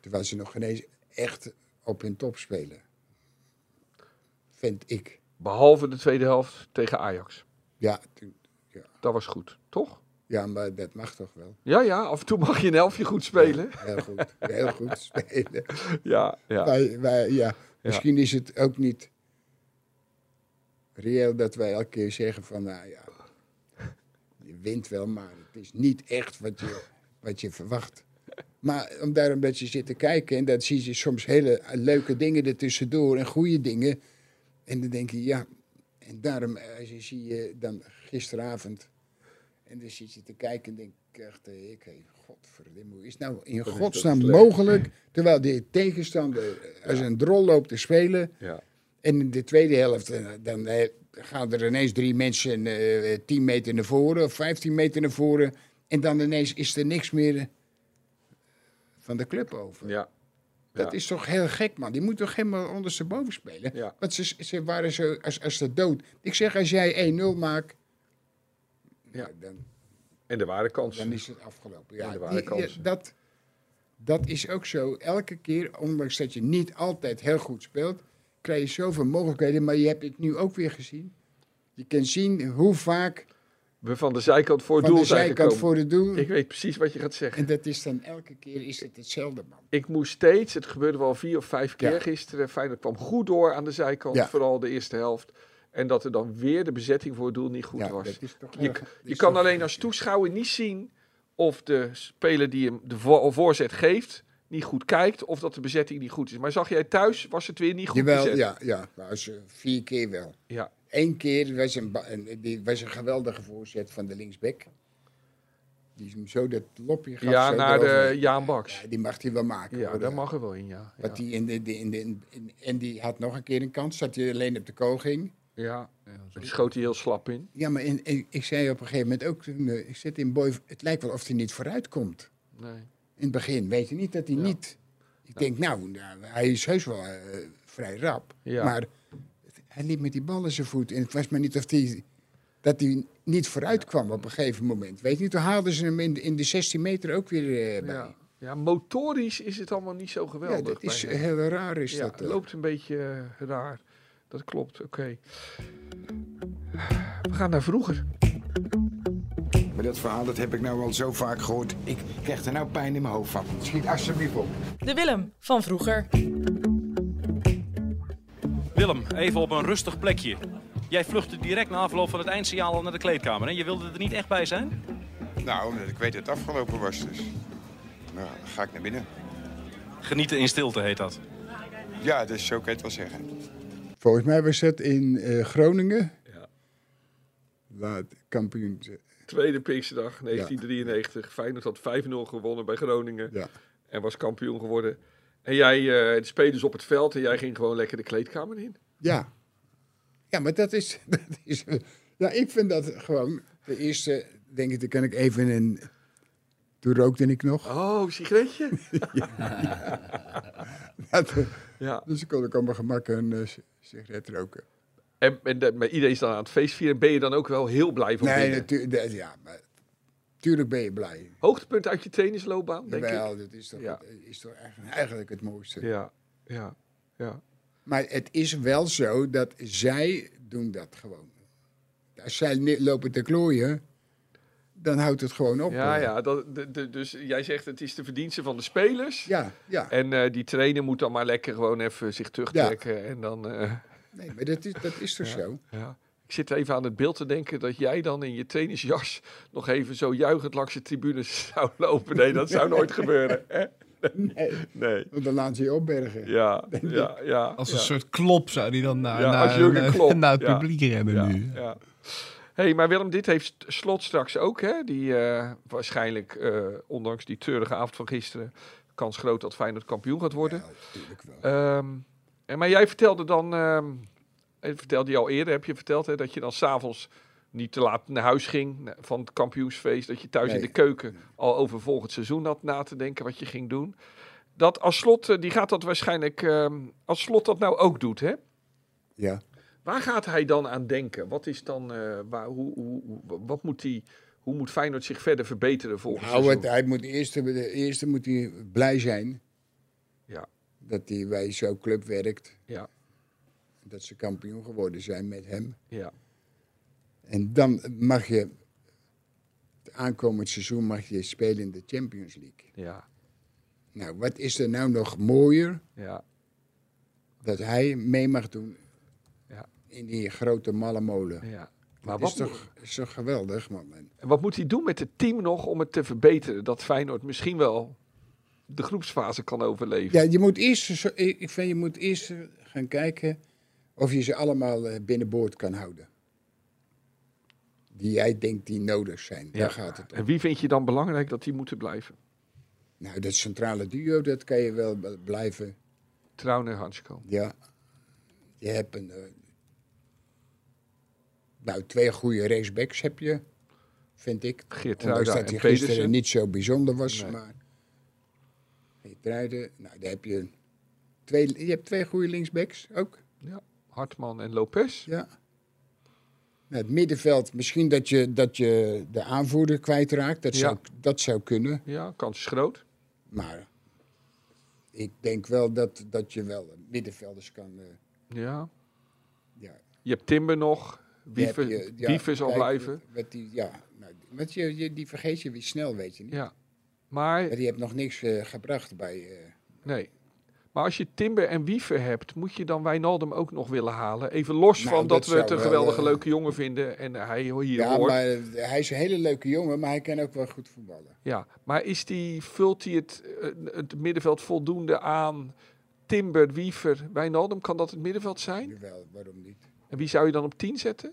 Terwijl ze nog geen eens echt op hun top spelen. Vind ik. Behalve de tweede helft tegen Ajax. Ja, tu- Dat was goed, toch? ja, maar dat mag toch wel. Ja, ja, af en toe mag je een helftje goed spelen. Heel goed, heel goed spelen. Ja, ja. Wij, wij, ja. Misschien is het ook niet reëel dat wij elke keer zeggen van, nou ja, je wint wel, maar het is niet echt wat je, wat je verwacht. Maar om daarom dat je zit te kijken en dan zie je soms hele leuke dingen ertussendoor en goede dingen. En dan denk je, ja, en daarom, eh, als je zie je dan gisteravond, en dan zit je te kijken en denk ik echt, eh, ik, hey, godverdomme, hoe is het nou in godsnaam mogelijk, terwijl de tegenstander eh, als een drol loopt te spelen, ja. en in de tweede helft, dan gaan er ineens drie mensen eh 10 meter naar voren of 15 meter naar voren. En dan ineens is er niks meer van de club over. ja. Dat Ja. is toch heel gek, man. Die moet toch helemaal ondersteboven spelen. Ja. Want ze, ze waren zo als, als de dood. Ik zeg, als jij 1-0 maakt, Ja. dan, En er waren kansen. dan is het afgelopen. Ja, er waren die- kansen. ja, dat, dat is ook zo. Elke keer, ondanks dat je niet altijd heel goed speelt, krijg je zoveel mogelijkheden. Maar je hebt het nu ook weer gezien. Je kan zien hoe vaak We van de zijkant voor het doel de zijn zijkant gekomen. voor het doel. Ik weet precies wat je gaat zeggen. En dat is dan elke keer is het hetzelfde, man. Ik moest steeds, het gebeurde wel vier of vijf keer Ja. gisteren. Feyenoord kwam goed door aan de zijkant, Ja. vooral de eerste helft. En dat er dan weer de bezetting voor het doel niet goed ja, was. dat is toch Je, erg. Dat je is kan toch- alleen als toeschouwer niet zien of de speler die hem de voor, voorzet geeft niet goed kijkt of dat de bezetting niet goed is. Maar zag jij thuis, was het weer niet goed Jawel, bezet? ja, ja. Maar als, eh, vier keer wel. ja. Eén keer was een, die was een geweldige voorzet van de linksback. Die hem zo dat lopje gaf. Ja, naar de. Jaan Baks. Ja, die mag hij wel maken. Ja, daar mag er wel in, ja. Wat Ja, die in de, de- in de, in, in- en die had nog een keer een kans dat hij alleen op de kool ging. ja. die schoot hij heel slap in. Ja, maar in, in- ik zei op een gegeven moment ook, eh, ik zit in Boy, het lijkt wel of hij niet vooruit komt. Nee. In het begin weet je niet dat hij Ja. niet. Ik denk, nou, nou, hij is heus wel eh, vrij rap. Ja. Maar hij liep met die bal in zijn voet. En het was maar niet of hij, dat hij niet vooruit kwam op een gegeven moment. Weet je niet, toen haalden ze hem in de, in de 16 meter ook weer eh, bij. Ja. ja, motorisch is het allemaal niet zo Ja, geweldig. dat is heel raar is ja, dat. het eh. loopt een beetje eh, raar. Dat klopt, oké. We gaan naar vroeger. Maar dat verhaal dat heb ik nou al zo vaak gehoord. Ik krijg er nou pijn in mijn hoofd van. Schiet alsjeblieft op. De Willem van vroeger. Willem, even op een rustig plekje. Jij vluchtte direct na afloop van het eindsignaal al naar de kleedkamer. Hè? Je wilde er niet echt bij zijn? Nou, omdat ik weet dat het afgelopen was, dus. Nou, dan ga ik naar binnen. Genieten in stilte heet dat. Ja, dus zo kan je het wel zeggen. Volgens mij was dat in eh, Groningen. Ja. Laat kampioen. Tweede Pinksterdag 1993. Feyenoord had 5-0 gewonnen bij Groningen. Ja. En was kampioen geworden. En jij, eh, de spelers op het veld en jij ging gewoon lekker de kleedkamer in. Ja. Ja, maar dat is, dat is. Ja, ik vind dat gewoon. De eerste, denk ik, dan kan ik even een. Toen rookte ik nog. Oh, sigaretje? Dat, ja. dus ik kon op mijn gemak een eh, sigaret roken. En, en maar iedereen is dan aan het feest vieren. Ben je dan ook wel heel blij van Nee, natuurlijk. Ja, maar. Tuurlijk ben je blij. Hoogtepunt uit je trainingsloopbaan, denk Jawel, ik? dat is toch, Ja. is toch eigenlijk- het mooiste. Ja, ja, ja. Maar het is wel zo dat zij doen dat gewoon. Als zij lopen te klooien, dan houdt het gewoon op. Ja, ja. Dat, de, de- dus jij zegt het is de verdienste van de spelers. Ja, ja. En eh, die trainer moet dan maar lekker gewoon even zich terugtrekken. En dan, eh, Nee, maar dat is, dat is toch zo? ja. Ik zit even aan het beeld te denken dat jij dan in je trainingsjas nog even zo juichend langs de tribunes zou lopen. Nee, dat zou nooit gebeuren. Hè? Nee. Nee. Want dan laat ze je opbergen. Ja, ja, ja. Als ja. een soort klop zou die dan naar, Ja, naar, naar- het ja. publiek rennen ja, nu. Ja. hey, maar Willem, dit heeft Slot straks ook, hè? Die eh, waarschijnlijk, eh, ondanks die treurige avond van gisteren, kans groot dat Feyenoord kampioen gaat worden. Ja, natuurlijk wel. Ehm, en, maar jij vertelde dan, ehm, eh, vertelde je al eerder, heb je verteld, hè, dat je dan s'avonds niet te laat naar huis ging van het kampioensfeest. Dat je thuis in de keuken al over volgend seizoen had na te denken wat je ging doen. Dat als slot, eh, die gaat dat waarschijnlijk, ehm, als slot dat nou ook doet, hè? Ja. Waar gaat hij dan aan denken? Wat is dan, eh, waar, hoe, hoe, wat moet die, hoe moet Feyenoord zich verder verbeteren volgend Nou, seizoen? het, hij moet eerst, de eerste moet hij blij zijn Ja, dat hij bij zo'n club werkt. ja, Dat ze kampioen geworden zijn met hem. ja, En dan mag je, het aankomend seizoen mag je spelen in de Champions League. ja, Nou, wat is er nou nog mooier ja, dat hij mee mag doen Ja. in die grote malle molen? ja. Maar dat is wat, toch, is toch geweldig, man. En wat moet hij doen met het team nog om het te verbeteren? Dat Feyenoord misschien wel de groepsfase kan overleven. Ja, je moet eerst, zo- ik vind, je moet eerst gaan kijken of je ze allemaal eh, binnenboord kan houden. Die jij denkt die nodig zijn. Ja. Daar gaat het om. En wie vind je dan belangrijk dat die moeten blijven? Nou, dat centrale duo, dat kan je wel blijven. Trouwen en Hansko. Ja. Je hebt een... eh, nou, twee goede rechtsbacks heb je, vind ik. Geertruida Ondanks dat hij gisteren Pedersen. niet zo bijzonder was, Nee. maar... Geertruida, nou, daar heb je... Twee, je hebt twee goede linksbacks ook. Ja. Hartman en Lopez. Ja. Nou, het middenveld, misschien dat je, dat je de aanvoerder kwijtraakt. Dat, Ja. zou, dat zou kunnen. Ja, kans is groot. Maar ik denk wel dat, dat je wel middenvelders kan... eh, Ja. ja, Je hebt Timber nog. Wiever, je- ja, Wiever zal blijven. Wat die, ja, nou, want je, die vergeet je weer snel, weet je niet. Ja. Maar, Maar die heeft nog niks eh, gebracht bij... eh, nee. Maar als je Timber en Wiever hebt, moet je dan Wijnaldum ook nog willen halen? Even los Nou, van dat dat, we het een wel, geweldige eh, leuke jongen vinden en hij hier Ja, hoort. maar hij is een hele leuke jongen, maar hij kan ook wel goed voetballen. Ja, maar is die, vult hij het, eh, het middenveld voldoende aan? Timber, Wiever, Wijnaldum, kan dat het middenveld zijn? Jawel, waarom niet? En wie zou je dan op 10 zetten?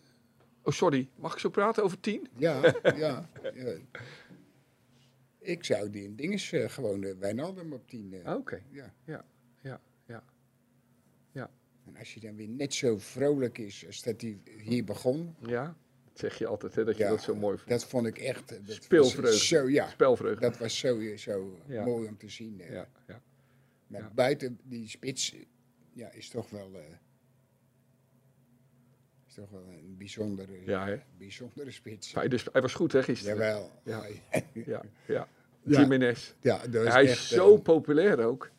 Oh, sorry, mag ik zo praten over 10? Ja, ja, ja. Ik zou die in dinges eh, gewoon uh, Wijnaldum op 10. eh, Oké, ja, ja. En als je dan weer net zo vrolijk is als dat hij hier begon. ja. Dat zeg je altijd, hè, dat je Ja, dat zo mooi vindt. Dat vond ik echt. eh, Dat Speelvreugde. Zo, ja, Spelvreugde. dat was zo, zo Ja. mooi om te zien. eh. Ja, ja. Maar Ja. buiten die spits ja, is toch wel. eh, is toch wel een bijzondere, Ja, hè? bijzondere spits. Hij, dus, hij was goed, hè, gisteren? Jawel. Ja. Ja, Ja, ja. Ja. Jiménez. ja, dat is hij is zo eh, populair ook.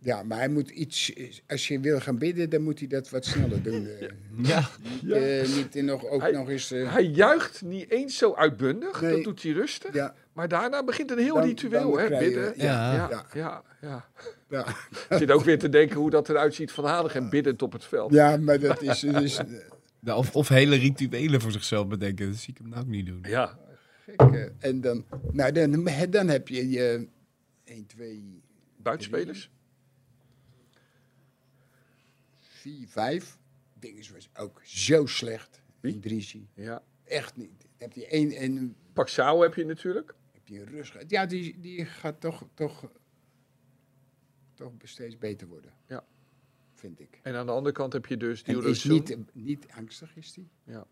Ja, maar hij moet iets. Als je wil gaan bidden, dan moet hij dat wat sneller doen. eh. Ja. Niet, eh, niet eh, nog, ook Hij- nog eens. eh, Hij juicht niet eens zo uitbundig, Nee. dat doet hij rustig. ja, Maar daarna begint een heel Dan- ritueel, dan hè, bidden. ja. ja, Ja. ja, ja. ja. Ik zit ook weer te denken hoe dat eruit ziet van Halig en biddend op het veld. ja, maar dat is. Nou, Of, of hele rituelen voor zichzelf bedenken. Dat zie ik hem nou ook niet doen. Ja, gek, en dan, nou, dan, dan heb je je 1, 2, buitenspelers. 4, 5. Dinges was ook zo slecht. Wie? Indrisi. Ja. Echt niet. Heb je één en heb je natuurlijk. heb je rust. Ja, die, die gaat toch, toch, toch steeds beter worden. Ja. Vind ik. En aan de andere kant heb je dus Dilrosun. is niet, niet angstig, is die. Ja.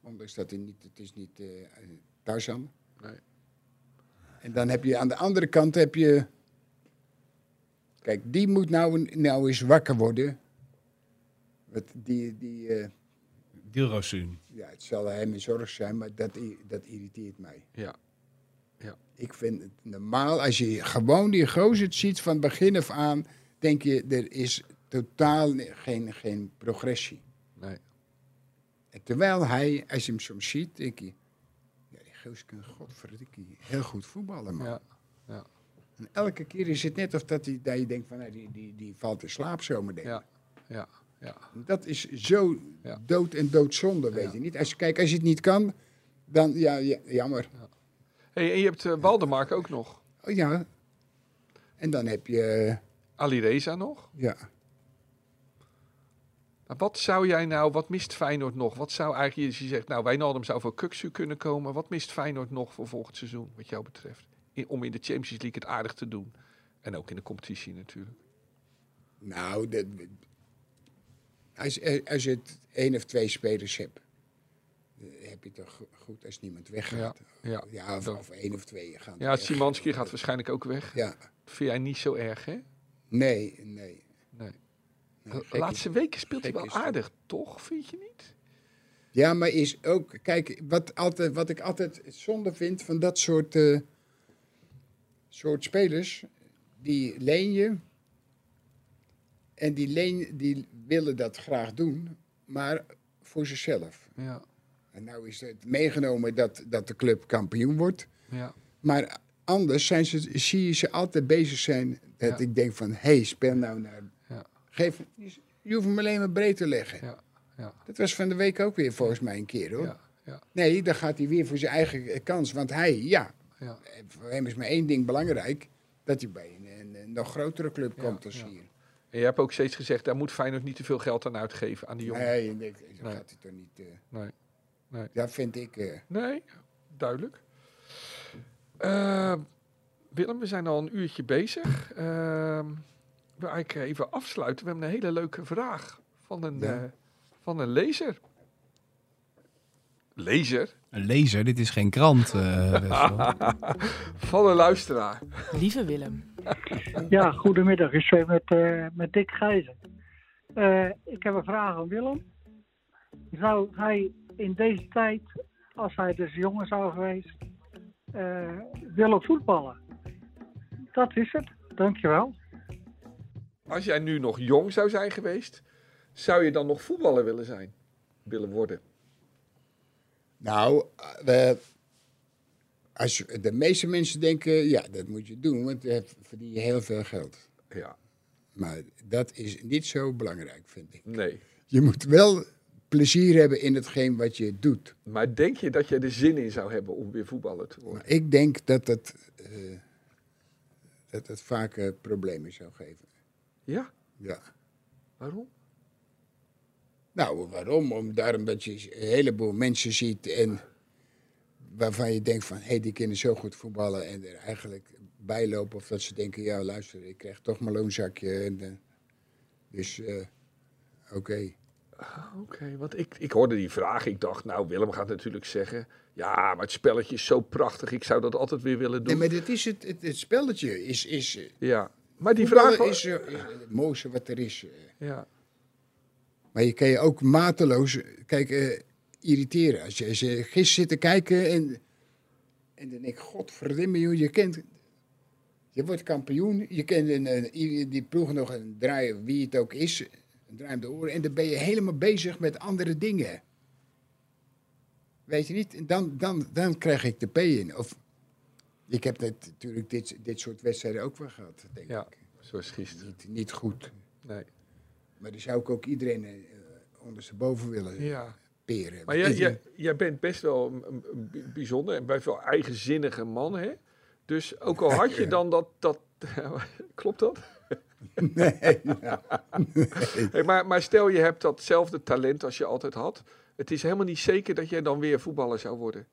Ondanks dat hij niet, het is niet Tarzan. Nee. En dan heb je aan de andere kant heb je... Kijk, die moet nou, nou eens wakker worden. Want die, die eh, Dilrosun. ja, het zal hem een zorg zijn, maar dat, dat irriteert mij. Ja. Ik vind het normaal, als je gewoon die gozer ziet van begin af aan, denk je, er is totaal geen, geen progressie. Nee. En terwijl hij, als je hem soms ziet, denk je, ja, die gozer kan godverdikkie heel goed voetballen, man. Ja. En elke keer is het net of dat, hij, dat je denkt van, nou, die, die, die valt in slaap zometeen. Ja. Ja. Ja. Dat is zo Ja. dood en doodzonde, weet je niet. Als je, kijk, als je het niet kan, dan, ja, ja jammer. Hey, en je hebt uh, Waldemark ook nog. Oh, ja. En dan heb je, Ali Reza nog. ja, Maar wat zou jij nou, wat mist Feyenoord nog? Wat zou eigenlijk, als je zegt, nou Wijnaldum zou voor Kuksu kunnen komen. Wat mist Feyenoord nog voor volgend seizoen, wat jou betreft? In- om in de Champions League het aardig te doen. En ook in de competitie natuurlijk. nou, dat, als, eh, als je het één of twee spelers hebt, eh, heb je toch go- goed als niemand weggaat. ja. ja of, Dat- of één of twee gaan. Ja. Simanski gaat waarschijnlijk ook weg. Ja, Vind jij niet zo erg, hè? nee, nee. Nee. nee De is- laatste weken speelt hij wel aardig, toch? Vind je niet? Ja, maar is ook, kijk, wat, altijd, wat ik altijd zonde vind van dat soort, eh, soort spelers, die leen je. En die, leen, die willen dat graag doen, maar voor zichzelf. Ja. En nou is het meegenomen dat, dat de club kampioen wordt. Ja. Maar anders zijn ze, zie je ze altijd bezig zijn. Dat Ja. ik denk van, hé, hey, speel nou naar... Ja. Geef, je hoeft hem alleen maar breed te leggen. Ja. Ja. Dat was van de week ook weer volgens mij een keer hoor. Ja. Ja. Nee, dan gaat hij weer voor zijn eigen kans. Want hij, ja, Ja. voor hem is maar één ding belangrijk. Dat hij bij een, een, een nog grotere club komt als hier. En je hebt ook steeds gezegd, daar moet Feyenoord niet te veel geld aan uitgeven aan die jongen. Nee, ik, Nee. gaat hij toch niet... eh, Nee. Nee. dat vind ik... eh, Nee, duidelijk. Eh, Willem, we zijn al een uurtje bezig. Ehm ik wil eigenlijk even afsluiten. We hebben een hele leuke vraag van een, Ja. eh, van een lezer. Lezer? Een lezer, dit is geen krant. eh. Van een luisteraar. Lieve Willem, Ja, goedemiddag. Ik spreek met, eh, met Dick Gijzen. Eh, ik heb een vraag aan Willem. Zou hij in deze tijd, als hij dus jonger zou geweest, eh, willen voetballen? Dat is het. Dankjewel. Als jij nu nog jong zou zijn geweest, zou je dan nog voetballer willen zijn? Willen worden? nou, eh, als de meeste mensen denken, ja, dat moet je doen. Want dan verdien je heel veel geld. Ja. Maar dat is niet zo belangrijk, vind ik. Nee. Je moet wel plezier hebben in hetgeen wat je doet. Maar denk je dat jij er zin in zou hebben om weer voetballer te worden? Maar ik denk dat het, eh, dat het vaak eh, problemen zou geven. Ja? Ja. Waarom? Nou, waarom? Om daarom dat je een heleboel mensen ziet en waarvan je denkt van, hé, hey, die kunnen zo goed voetballen en er eigenlijk bijlopen of dat ze denken, ja, luister, ik krijg toch mijn loonzakje. En, eh, dus, eh, oké. Ah, Oké, want ik, ik hoorde die vraag. Ik dacht, nou, Willem gaat natuurlijk zeggen... Ja, maar het spelletje is zo prachtig. Ik zou dat altijd weer willen doen. Nee, maar dat is het, het, het spelletje is, is eh, Ja, maar die vraag... is, is het mooiste wat er is. Ja, Maar je kan je ook mateloos kijk, irriteren. Als je, als je gisteren zit te kijken en, en dan denk ik, godverdomme joh, je kent... Je wordt kampioen, je kent een, die ploeg nog een draai, wie het ook is, een draai om de oren. En dan ben je helemaal bezig met andere dingen. Weet je niet? En dan, dan, dan krijg ik de P in. Of, ik heb net, natuurlijk dit, dit soort wedstrijden ook wel gehad, denk ja ik. zoals gisteren. Niet, niet goed. Nee. Maar dan zou ik ook iedereen eh, ondersteboven willen Ja. Peren. Maar jij, jij, jij bent best wel een, bij- bijzonder en best wel eigenzinnige man, hè? Dus ook al had je dan dat... dat klopt dat? Nee. Hey, maar, maar stel je hebt datzelfde talent als je altijd had. Het is helemaal niet zeker dat jij dan weer voetballer zou worden.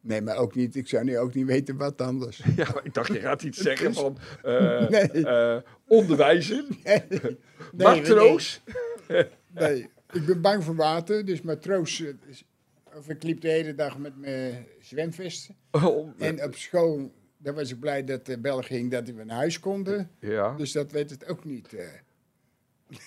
nee, maar ook niet. Ik zou nu ook niet weten wat anders. Ja, ik dacht, je gaat iets zeggen van eh, Nee. eh, onderwijzer, Nee, matroos. nee, ik ben bang voor water, dus matroos. eh, Of ik liep de hele dag met mijn zwemvesten. Oh, En op school, daar was ik blij dat de bel ging dat we naar huis konden. ja, Dus dat weet het ook niet. eh.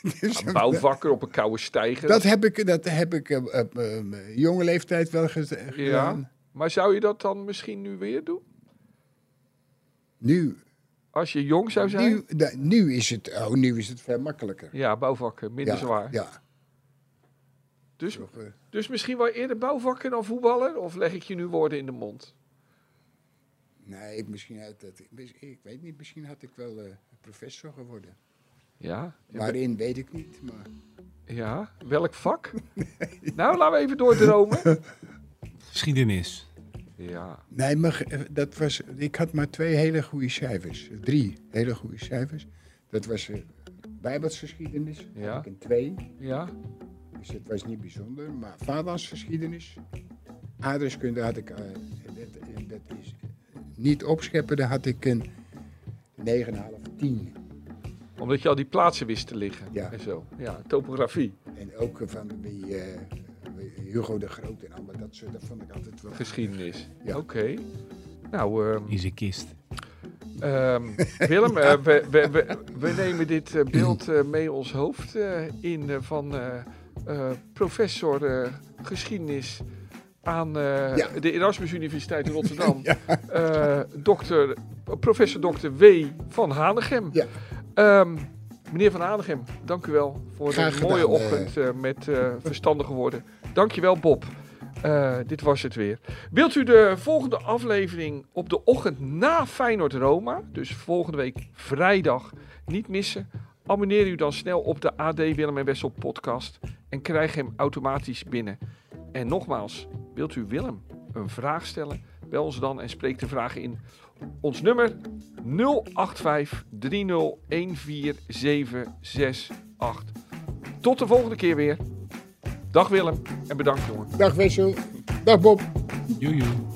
Dus een bouwvakker op een koude stijger. dat heb ik, dat heb ik eh, op mijn jonge leeftijd wel gedaan. ja, maar zou je dat dan misschien nu weer doen? Nu, Als je jong zou zijn? nu, nu, is het, oh, nu is het veel makkelijker. Ja, bouwvakker, minder ja, zwaar. Ja. Dus, Toch, eh, dus misschien wel eerder bouwvakker dan voetballer? Of leg ik je nu woorden in de mond? Nee, ik, misschien had het, ik weet niet, misschien had ik wel eh, professor geworden. Ja, Waarin weet ik niet, maar ja. welk vak? Nou, laten we even doordromen. Geschiedenis. Ja, nee, maar eh, dat was, ik had maar twee hele goede cijfers, drie hele goede cijfers. Dat was eh bijbelsgeschiedenis, Ja. had ik een twee, ja, dus dat was niet bijzonder. Maar vaderlandsgeschiedenis, aardrijkskunde had ik, eh, dat, eh, dat is niet opscheppen, daar had ik een 9,5, 10. omdat je al die plaatsen wist te liggen Ja. en zo. Ja, topografie, En ook eh, van wie, eh, wie Hugo de Groot en allemaal dat soort, dat vond ik altijd wel. geschiedenis. Ja. Oké. Nou, ehm, In zijn kist. Ehm, Willem, eh, we, we, we, we nemen dit eh, beeld eh, mee ons hoofd eh, in eh, van eh, eh, professor eh, geschiedenis aan eh, Ja. de Erasmus Universiteit in Rotterdam. Eh, dokter, professor Dr. W. van Hanegem. Ja. Ehm, meneer van Hanegem, dank u wel voor Graag een mooie gedaan, eh. ochtend eh, met eh, verstandige woorden. Dank je wel, Bob. Eh, dit was het weer. Wilt u de volgende aflevering op de ochtend na Feyenoord Roma, dus volgende week vrijdag, niet missen? Abonneer u dan snel op de AD Willem en Wessel podcast en krijg hem automatisch binnen. En nogmaals, wilt u Willem een vraag stellen? Bel ons dan en spreek de vraag in. Ons nummer 085 3014768. Tot de volgende keer weer. Dag Willem en bedankt jongen. Dag Wessel, dag Bob. Joejoe.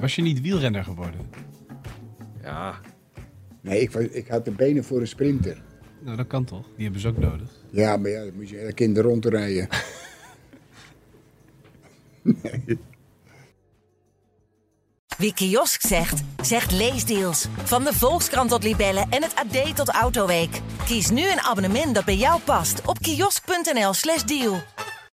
Was je niet wielrenner geworden? Ja, Nee, ik, was, ik had de benen voor een sprinter. Nou, dat kan toch? Die hebben ze ook nodig. Ja, maar ja, dan moet je hele kinderen rondrijden. Wie kiosk zegt, zegt leesdeals. Van de Volkskrant tot Libellen en het AD tot Autoweek. Kies nu een abonnement dat bij jou past op kiosk.nl/slash deal.